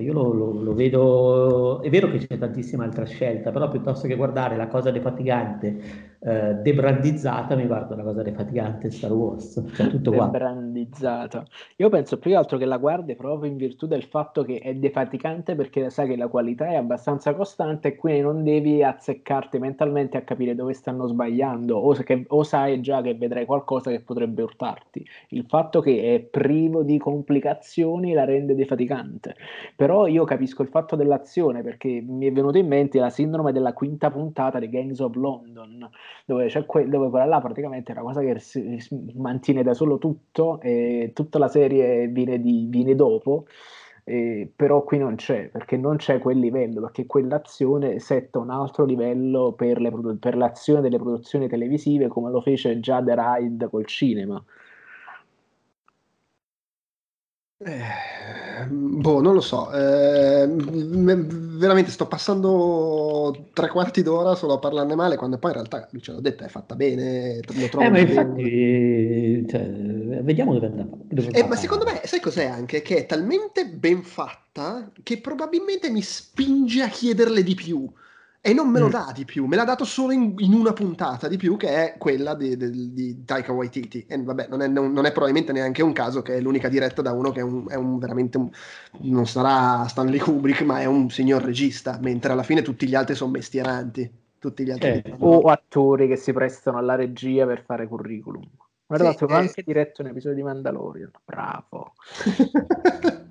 io lo, lo, lo, vedo, è vero che c'è tantissima altra scelta, però piuttosto che guardare la cosa defatigante eh, debrandizzata, mi guardo la cosa defatigante Star Wars, cioè tutto qua. Debrandizzata. Io penso più che altro che la guardi proprio in virtù del fatto che è defaticante perché sai che la qualità è abbastanza costante e quindi non devi azzeccarti mentalmente a capire dove stanno sbagliando o, che, o sai già che vedrai qualcosa che potrebbe urtarti. Il fatto che è privo di complicazioni la rende defaticante. Però io capisco il fatto dell'azione perché mi è venuto in mente la sindrome della quinta puntata di Gangs of London dove, que- dove quella là praticamente è una cosa che si, mantiene da solo tutto e tutta la serie viene, di, viene dopo. Eh, però qui non c'è perché non c'è quel livello perché quell'azione setta un altro livello per, le, per l'azione delle produzioni televisive come lo fece già The Ride col cinema eh, boh, non lo so. Eh, veramente sto passando tre quarti d'ora solo a parlarne male, quando poi in realtà, ce l'ho detta, è fatta bene. Lo trovo eh, ma infatti, cioè, vediamo dove andrà. Eh, ma secondo me, sai cos'è anche? Che è talmente ben fatta che probabilmente mi spinge a chiederle di più. E non me lo mm. dà di più, me l'ha dato solo in, in una puntata di più che è quella di, di, di Taika Waititi. E vabbè non è, non, non è, probabilmente neanche un caso che è l'unica diretta da uno che è un, è un veramente un, non sarà Stanley Kubrick ma è un signor regista mentre alla fine tutti gli altri sono mestieranti. Tutti gli altri eh, o attori che si prestano alla regia per fare curriculum. Guarda sì, ho eh... anche diretto un episodio di Mandalorian. Bravo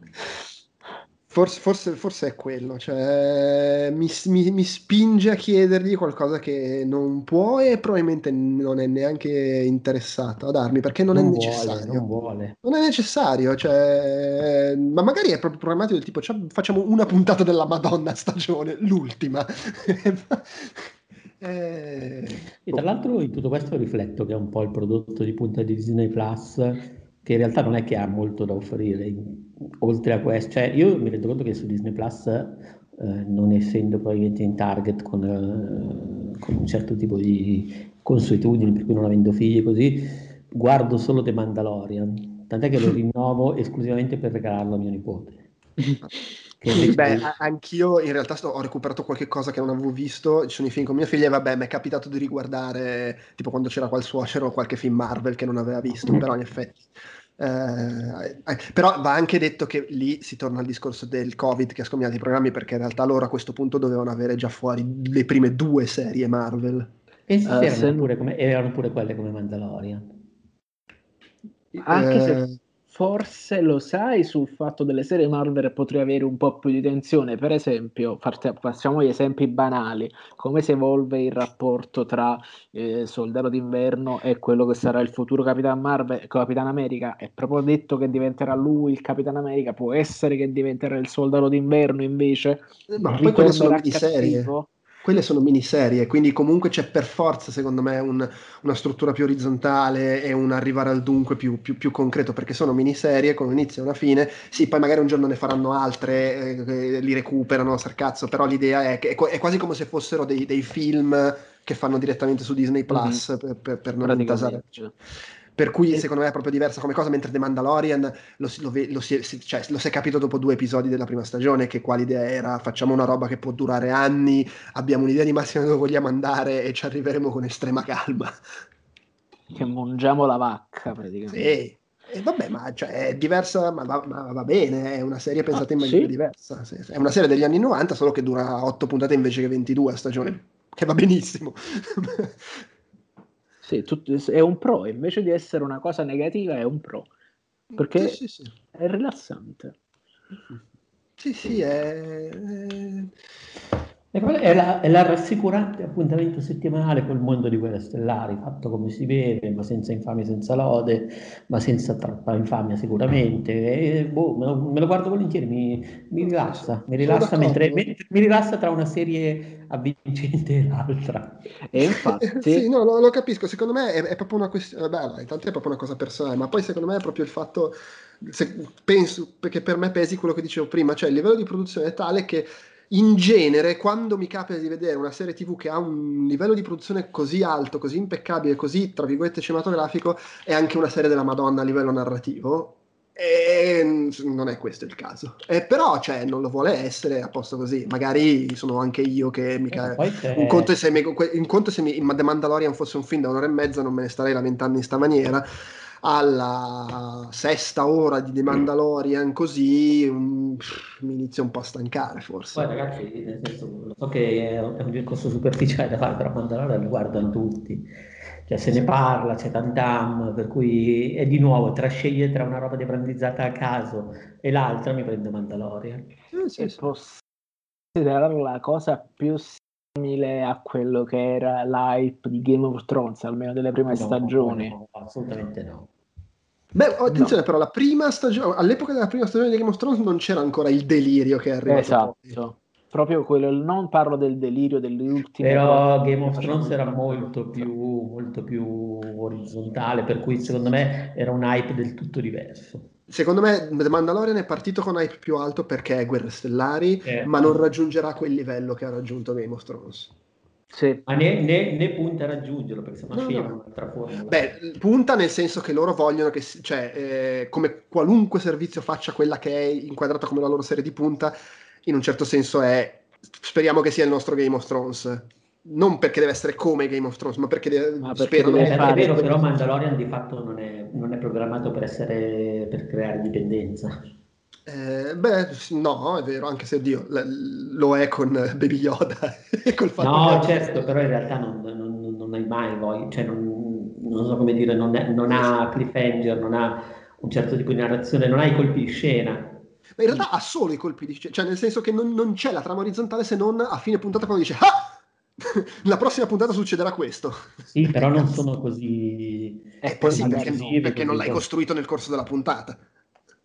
Forse, forse, forse, è quello, cioè, mi, mi, mi, spinge a chiedergli qualcosa che non può e probabilmente non è neanche interessato a darmi perché non, non è necessario. Vuole, non, vuole. non è necessario, cioè, ma magari è proprio programmatico del tipo cioè, facciamo una puntata della Madonna stagione, l'ultima. eh, e tra l'altro in tutto questo rifletto che è un po' il prodotto di punta di Disney Plus che in realtà non è che ha molto da offrire oltre a questo. Cioè, io mi rendo conto che su Disney Plus, eh, non essendo probabilmente in target con, eh, con, un certo tipo di consuetudini, per cui non avendo figli così, guardo solo The Mandalorian. Tant'è che lo rinnovo esclusivamente per regalarlo a mio nipote. Sì, beh, anch'io in realtà sto, ho recuperato qualche cosa che non avevo visto. Ci sono i film con mia figlia e vabbè, mi è capitato di riguardare, tipo quando c'era qual suocero, qualche film Marvel che non aveva visto, mm. però in effetti eh, eh, però va anche detto che lì si torna al discorso del Covid che ha scompiato i programmi perché in realtà loro a questo punto dovevano avere già fuori le prime due serie Marvel. E uh, erano, pure come, erano pure quelle come Mandalorian. Anche se eh, forse lo sai sul fatto delle serie Marvel potrei avere un po' più di tensione. Per esempio, facciamo gli esempi banali: come si evolve il rapporto tra eh, Soldato d'inverno e quello che sarà il futuro Capitan Marvel, Capitan America. È proprio detto che diventerà lui il Capitan America. Può essere che diventerà il Soldato d'inverno invece. Ma poi quelle sono miniserie. Quelle sono miniserie, quindi comunque c'è per forza, secondo me, un, una struttura più orizzontale e un arrivare al dunque più, più, più, concreto, perché sono miniserie con un inizio e una fine. Sì, poi magari un giorno ne faranno altre, eh, li recuperano, sarcazzo, però l'idea è che è, è quasi come se fossero dei, dei, film che fanno direttamente su Disney Plus mm-hmm. per, per, per non intasare. Per cui secondo me è proprio diversa come cosa, mentre The Mandalorian lo, lo, lo, si, cioè, lo, si, è capito dopo due episodi della prima stagione che qua l'idea era facciamo una roba che può durare anni, abbiamo un'idea di massima dove vogliamo andare e ci arriveremo con estrema calma. Che mangiamo la vacca praticamente. Sì. E vabbè, ma cioè, è diversa, ma va, ma va, bene, è una serie pensata ah, in maniera sì? diversa. Sì, sì. È una serie degli anni 90, solo che dura 8 puntate invece che 22 a stagione, che va benissimo. Sì, tutto, è un pro, invece di essere una cosa negativa è un pro, perché sì, sì, è rilassante. Sì, sì, è... È la, è la, rassicurante appuntamento settimanale col mondo di Guerre Stellari, fatto come si vede, ma senza infamia, senza lode, ma senza troppa infamia sicuramente. E, boh, me, lo, me, lo, guardo volentieri, mi, mi rilassa, mi rilassa, mentre, mentre, mi rilassa tra una serie avvincente e l'altra. E infatti... sì, no, lo, lo, capisco, secondo me è, è proprio una questione, beh, intanto è proprio una cosa personale, ma poi secondo me è proprio il fatto, se, penso, perché per me pesi quello che dicevo prima, cioè il livello di produzione è tale che in genere, quando mi capita di vedere una serie TV che ha un livello di produzione così alto, così impeccabile, così tra virgolette cinematografico, è anche una serie della Madonna a livello narrativo. E non è questo il caso. Eh, però, cioè, non lo vuole essere a posto così. Magari sono anche io che mica. Eh, un conto se, mi, un conto se mi, The Mandalorian fosse un film da un'ora e mezza, non me ne starei lamentando in sta maniera alla sesta ora di The Mandalorian così um, mi inizio un po' a stancare forse. Poi ragazzi, nel senso, so che è un discorso superficiale da fare, però Mandalorian lo guardano tutti. Cioè se ne parla, c'è tantam, per cui è di nuovo tra scegliere tra una roba debrandizzata a caso e l'altra mi prendo Mandalorian. Sì, sì, sì. considerare la cosa più simile a quello che era l'hype di Game of Thrones, almeno delle prime no, stagioni. No, assolutamente no. Beh, attenzione no. però, la prima stagione, all'epoca della prima stagione di Game of Thrones non c'era ancora il delirio che è arrivato. Esatto. Poi. Proprio quello, non parlo del delirio delle ultime. Però Game of Thrones era molto più, molto più orizzontale, per cui secondo me era un hype del tutto diverso. Secondo me The Mandalorian è partito con hype più alto perché è Guerre Stellari, eh. ma non raggiungerà quel livello che ha raggiunto Game of Thrones. Sì. Ma né, né, né, punta a raggiungerlo perché sennò no, scema no. un'altra forma. Beh, punta nel senso che loro vogliono che, cioè, eh, come qualunque servizio faccia quella che è inquadrata come la loro serie di punta, in un certo senso è speriamo che sia il nostro Game of Thrones. Non perché deve essere come Game of Thrones, ma perché deve, ma perché spero deve fare... È vero, però Mandalorian di fatto non è, non è programmato per, essere, per creare dipendenza. Eh, beh, no, è vero, anche se Dio lo è con Baby Yoda. no, certo, però in realtà non, non, non hai mai voglia, cioè non, non, so come dire, non, è, non ha cliffhanger, non ha un certo tipo di narrazione, non ha i colpi di scena. Ma in realtà ha solo i colpi di scena, cioè nel senso che non, non c'è la trama orizzontale se non a fine puntata quando dice Ah! La prossima puntata succederà questo. Sì, però non sono così... Eh, eh sì, perché, no, perché non l'hai costruito nel corso della puntata.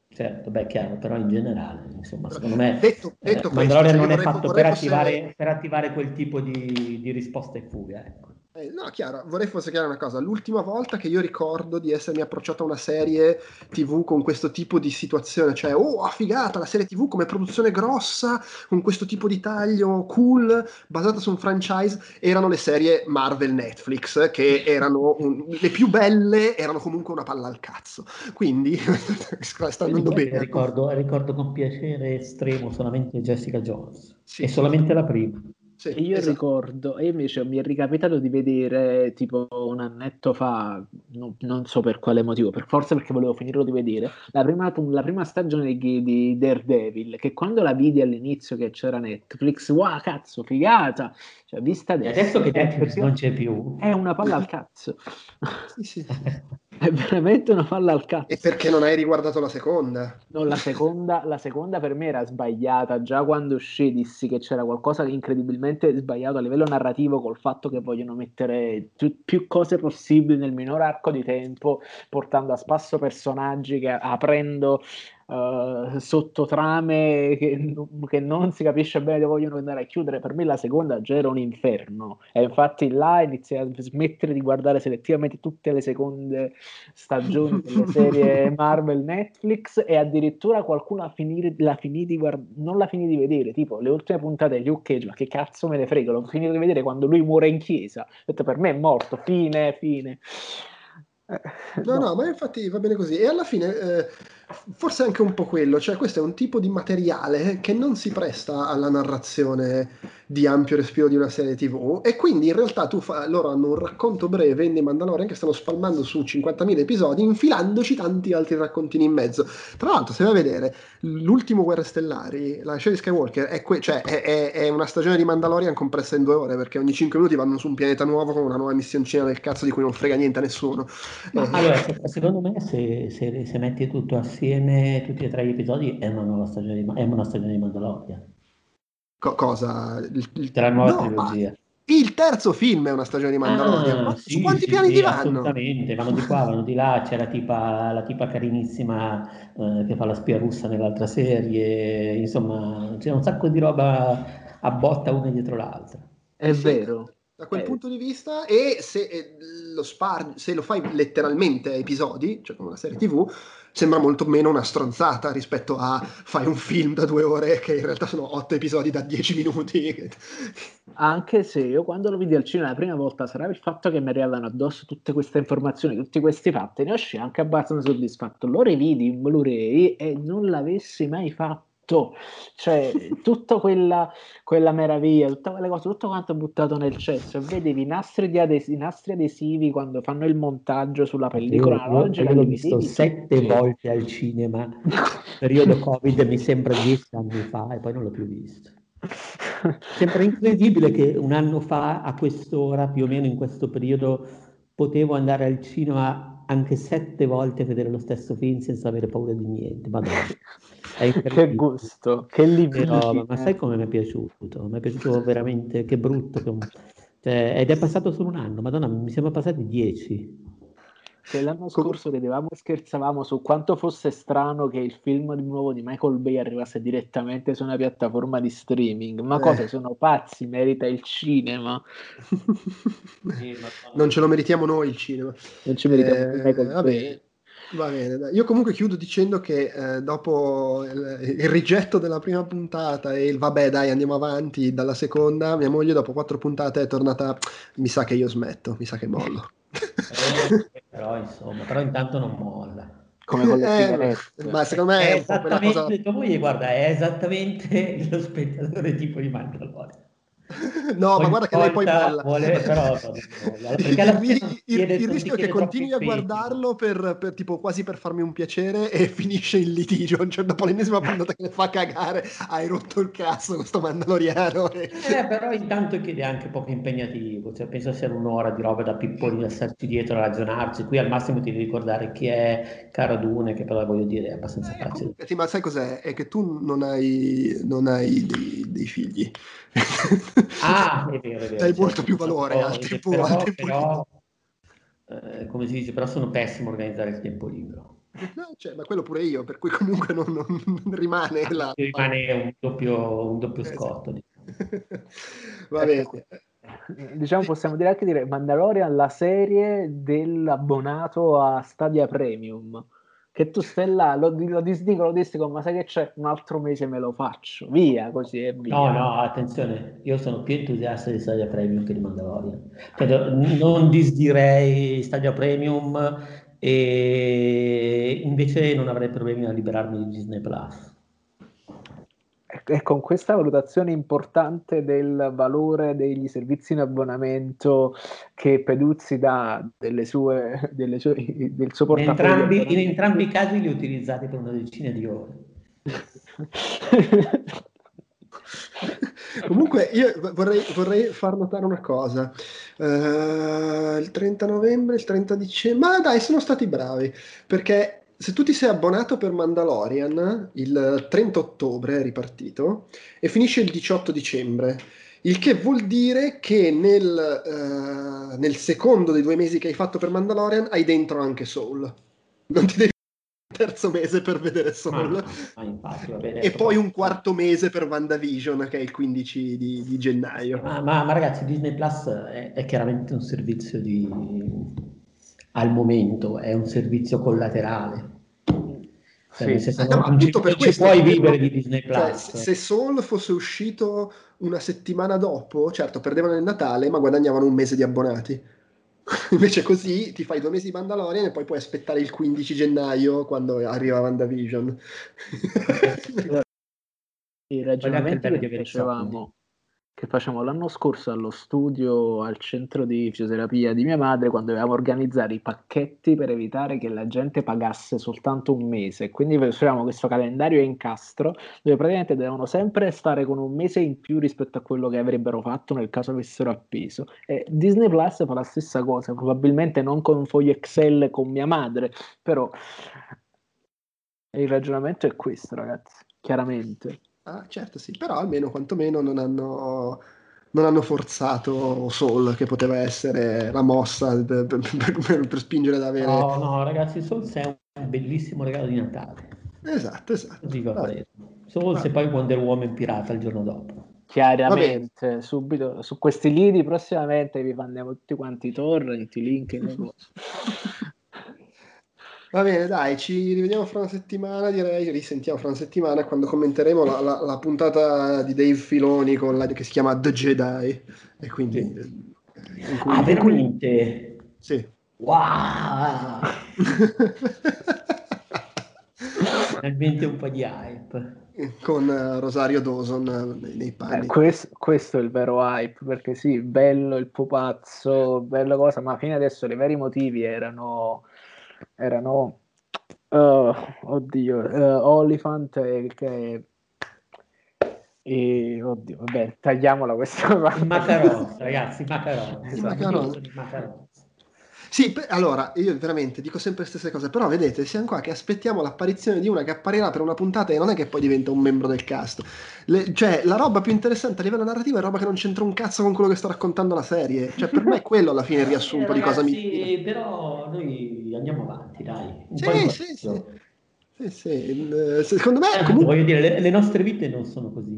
Certo, beh, chiaro, però in generale, insomma, secondo me detto, detto eh, Mandalorian non è fatto per attivare, per attivare, quel tipo di, di risposta e fuga, ecco. Eh, no, chiaro, vorrei fosse chiara una cosa. L'ultima volta che io ricordo di essermi approcciato a una serie TV con questo tipo di situazione, cioè, oh, figata, la serie TV come produzione grossa, con questo tipo di taglio cool, basata su un franchise, erano le serie Marvel Netflix, che erano un, le più belle, erano comunque una palla al cazzo. Quindi, sta andando bene. Ricordo, ricordo con piacere estremo solamente Jessica Jones, sì. e solamente la prima. Sì, io esatto. ricordo, e invece mi è ricapitato di vedere tipo un annetto fa, non, non, so per quale motivo, per forza perché volevo finirlo di vedere, la prima, la prima stagione di, di, Daredevil, che quando la vidi all'inizio che c'era Netflix, wow cazzo, figata, cioè vista adesso. adesso che Netflix non c'è più. È una palla al cazzo. sì, sì. È veramente una palla al cazzo. E perché non hai riguardato la seconda? No, la seconda, la seconda per me era sbagliata. Già quando uscì dissi che c'era qualcosa di incredibilmente sbagliato a livello narrativo col fatto che vogliono mettere più, più cose possibili nel minor arco di tempo, portando a spasso personaggi che aprendo uh, sottotrame che, che, non si capisce bene dove vogliono andare a chiudere. Per me la seconda già era un inferno. E infatti là iniziai a smettere di guardare selettivamente tutte le seconde stagioni delle serie Marvel Netflix e addirittura qualcuno finire, la finì di guard- non la finì di vedere. Tipo le ultime puntate di Luke Cage, ma che cazzo me ne frega, l'ho finito di vedere quando lui muore in chiesa. Ho detto per me è morto, fine, fine. No, no, ma infatti va bene così. E alla fine, eh, forse anche un po' quello, cioè questo è un tipo di materiale che non si presta alla narrazione di ampio respiro di una serie tv e quindi in realtà tu fa, loro hanno un racconto breve in The Mandalorian che stanno spalmando su 50.000 episodi infilandoci tanti altri raccontini in mezzo. Tra l'altro se vai a vedere l'ultimo Guerre Stellari la serie Skywalker è, que- cioè, è, è, è, una stagione di Mandalorian compressa in due ore perché ogni 5 minuti vanno su un pianeta nuovo con una nuova missioncina del cazzo di cui non frega niente a nessuno. Ma, eh. allora secondo me se, se, se, metti tutto assieme tutti e tre gli episodi è una nuova stagione di, è una stagione di Mandalorian Co- cosa? Il, il... Tra nuova no, trilogia. Il terzo film è una stagione di Mandalorian. Ah, sì, su quanti sì, piani sì, vanno? Assolutamente, vanno di qua, vanno di là. C'è la tipa, la tipa carinissima eh, che fa la spia russa nell'altra serie. Insomma, c'è un sacco di roba a botta una dietro l'altra. È vero. Da quel eh. punto di vista, e se eh, lo, spar- se lo fai letteralmente a episodi, cioè come una serie TV, sembra molto meno una stronzata rispetto a fai un film da due ore che in realtà sono otto episodi da dieci minuti. Anche se io quando lo vidi al cinema la prima volta sarà il fatto che mi arrivavano addosso tutte queste informazioni, tutti questi fatti, ne uscì anche abbastanza soddisfatto. Lo rividi in Blu-ray e non l'avessi mai fatto tutto, cioè tutta quella, quella, meraviglia, tutte quelle cose, tutto quanto buttato nel cesso. E vedevi i nastri, di ades- i nastri adesivi quando fanno il montaggio sulla pellicola io, analogica. Io l'ho visto sette volte al cinema, periodo Covid, mi sembra dieci anni fa, e poi non l'ho più visto. Sembra incredibile che un anno fa, a quest'ora, più o meno in questo periodo, potevo andare al cinema anche sette volte a vedere lo stesso film senza avere paura di niente. Madonna. che gusto, che livello. Ma, ma sai come mi è piaciuto? Mi è piaciuto veramente, che brutto. Che... Cioè, ed è passato solo un anno, madonna, mi siamo passati dieci. Che l'anno scorso ridevamo e scherzavamo su quanto fosse strano che il film di nuovo di Michael Bay arrivasse direttamente su una piattaforma di streaming. Ma eh. cosa sono pazzi? Merita il cinema. non ce lo meritiamo noi il cinema. Non ci meritiamo eh, Michael Bay. Va bene, dai. io comunque chiudo dicendo che eh, dopo il, il, rigetto della prima puntata e il vabbè dai andiamo avanti dalla seconda, mia moglie dopo quattro puntate è tornata, mi sa che io smetto, mi sa che mollo. Però, però insomma, però intanto non molla. come con le Eh, ma secondo me È è un po' quella cosa... esattamente, tua moglie, guarda, è esattamente lo spettatore tipo di Mandalorian. No, ma guarda che lei poi molla. vuole- però alla il, il- il- il rischio è che continui a guardarlo per, per, tipo quasi per farmi un piacere e finisce in litigio. A un certo dopo l'ennesima puntata che le fa cagare, hai rotto il cazzo questo mandaloriano. E... Eh, però intanto chiede anche poco impegnativo, cioè penso sia un'ora di roba da pipponi da starci dietro a ragionarci. Qui al massimo ti devi ricordare chi è Cara Dune, che però voglio dire è abbastanza Eh, facile. comunque, ma sai cos'è? È che tu non hai, non hai dei, dei figli. Ah, è vero, è vero. Dai certo. molto più valore Però- al tempo, però, al tempo però, eh, come si dice, però sono pessimo a organizzare il tempo libero. No, cioè, ma quello pure io, per cui comunque non, non- non rimane la... Rimane un doppio, un doppio Eh, scotto. sì. diciamo. Va bene. Diciamo, possiamo dire anche dire Mandalorian, la serie dell'abbonato a Stadia Premium. Che tu stai là, lo, lo disdico, lo disdico, ma sai che c'è? Un altro mese me lo faccio. Via, così e via. No, no, attenzione, io sono più entusiasta di Stadia Premium che di Mandalorian. Cioè, non disdirei Stadia Premium e invece non avrei problemi a liberarmi di Disney Plus. E con questa valutazione importante del valore degli servizi in abbonamento che Peduzzi dà delle sue, delle sue, del suo In portafoglio. entrambi, in entrambi i casi li ho utilizzati per una decina di ore. Comunque io vorrei, vorrei far notare una cosa. Eh, il 30 novembre, il 30 dicembre, ma dai, sono stati bravi, perché se tu ti sei abbonato per Mandalorian, il 30 ottobre è ripartito e finisce il 18 dicembre. Il che vuol dire che nel, eh, nel secondo dei due mesi che hai fatto per Mandalorian hai dentro anche Soul. Non ti devi il terzo mese per vedere Soul. ma infatti, va bene, E ecco. poi un quarto mese per WandaVision, che è il 15 di, di gennaio. Ma, ma- ma ragazzi, Disney Plus è, è chiaramente un servizio di... al momento, è un servizio collaterale. Cioè, Sì. senso, Ah, no, non, ci, per non ci questo puoi vivere di Disney Cioè, Plus. se se Soul fosse uscito una settimana dopo, certo, perdevano il Natale, ma guadagnavano un mese di abbonati. Invece così ti fai due mesi di Mandalorian e poi puoi aspettare il 15 gennaio quando arriva WandaVision. Il di che facevamo, che facevamo l'anno scorso allo studio al centro di fisioterapia di mia madre quando dovevamo organizzare i pacchetti per evitare che la gente pagasse soltanto un mese. Quindi facevamo questo calendario a incastro dove praticamente dovevano sempre stare con un mese in più rispetto a quello che avrebbero fatto nel caso avessero appeso. E Disney Plus fa la stessa cosa, probabilmente non con un foglio Excel con mia madre, però il ragionamento è questo, ragazzi, chiaramente. Ah, certo, sì, però almeno quantomeno non hanno, non hanno forzato Soul, che poteva essere la mossa per, per- per- per spingere ad avere... No, no, ragazzi, Souls è un bellissimo regalo di Natale. Esatto, esatto. Così va Vabbè. preso. Souls Vabbè. e poi Wonder Woman pirata il giorno dopo. Chiaramente, subito su questi lidi prossimamente vi mandiamo tutti quanti i torrent, i link. Va bene, dai, ci rivediamo fra una settimana, direi, risentiamo fra una settimana quando commenteremo la, la- la puntata di Dave Filoni con la, che si chiama The Jedi. E quindi... Sì. eh, in cui- Ah, veramente? Sì. Wow! Finalmente un po' di hype. con eh, Rosario Dawson eh, nei, nei Eh, panni. questo, questo è il vero hype, perché sì, bello il pupazzo, bella cosa, ma fino adesso i veri motivi erano, erano eh, oddio, eh, Oliphant e che... E, oddio, vabbè, tagliamola questa parte. Macaron, ragazzi, Macaron. I macaron. Sì, pe- allora, io veramente dico sempre le stesse cose, però vedete, siamo qua che aspettiamo l'apparizione di una che apparirà per una puntata e non è che poi diventa un membro del cast. Le- cioè, la roba più interessante a livello narrativo è roba che non c'entra un cazzo con quello che sto raccontando la serie. Cioè, per me è quello alla fine il riassunto Eh, di cosa mi... ragazzi, però noi andiamo avanti, dai. Un Sì, sì, sì. Sì, sì, eh, secondo me Eh, comunque... voglio dire, le, le nostre vite non sono così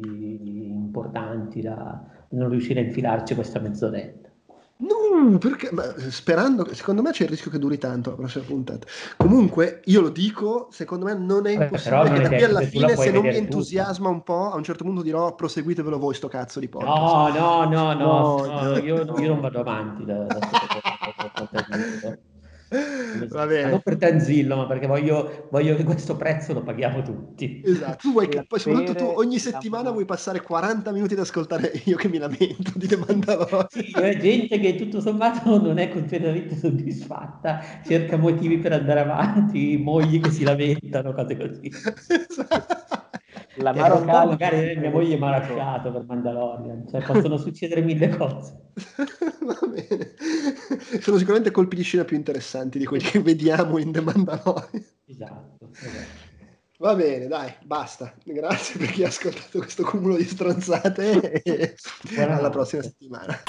importanti da non riuscire a infilarci questa mezz'oretta. No, perché, ma, sperando, secondo me c'è il rischio che duri tanto la prossima puntata. Comunque, io lo dico, secondo me non è Eh, impossibile però non che da qui alla fine, se non mi entusiasma un po', a un certo punto dirò proseguitevelo voi sto cazzo di podcast. No, no, no, no, No, no, no. io, io non vado avanti da, da Va bene. Non per Tanzillo, ma perché voglio, voglio, che questo prezzo lo paghiamo tutti. Esatto. Tu vuoi che, poi soprattutto tu ogni settimana vuoi passare 40 minuti ad ascoltare io che mi lamento di The Mandalorian. Sì, c'è gente che tutto sommato non è completamente soddisfatta, cerca motivi per andare avanti, mogli che si lamentano, cose così. Esatto. La Marocco magari mia moglie mi ha lasciato per Mandalorian, cioè possono succedere mille cose. Va bene. Sono sicuramente colpi di scena più interessanti di quelli che vediamo in The Mandalorian. Esatto, esatto. Va bene, dai, basta. Grazie per chi ha ascoltato questo cumulo di stronzate e alla prossima settimana.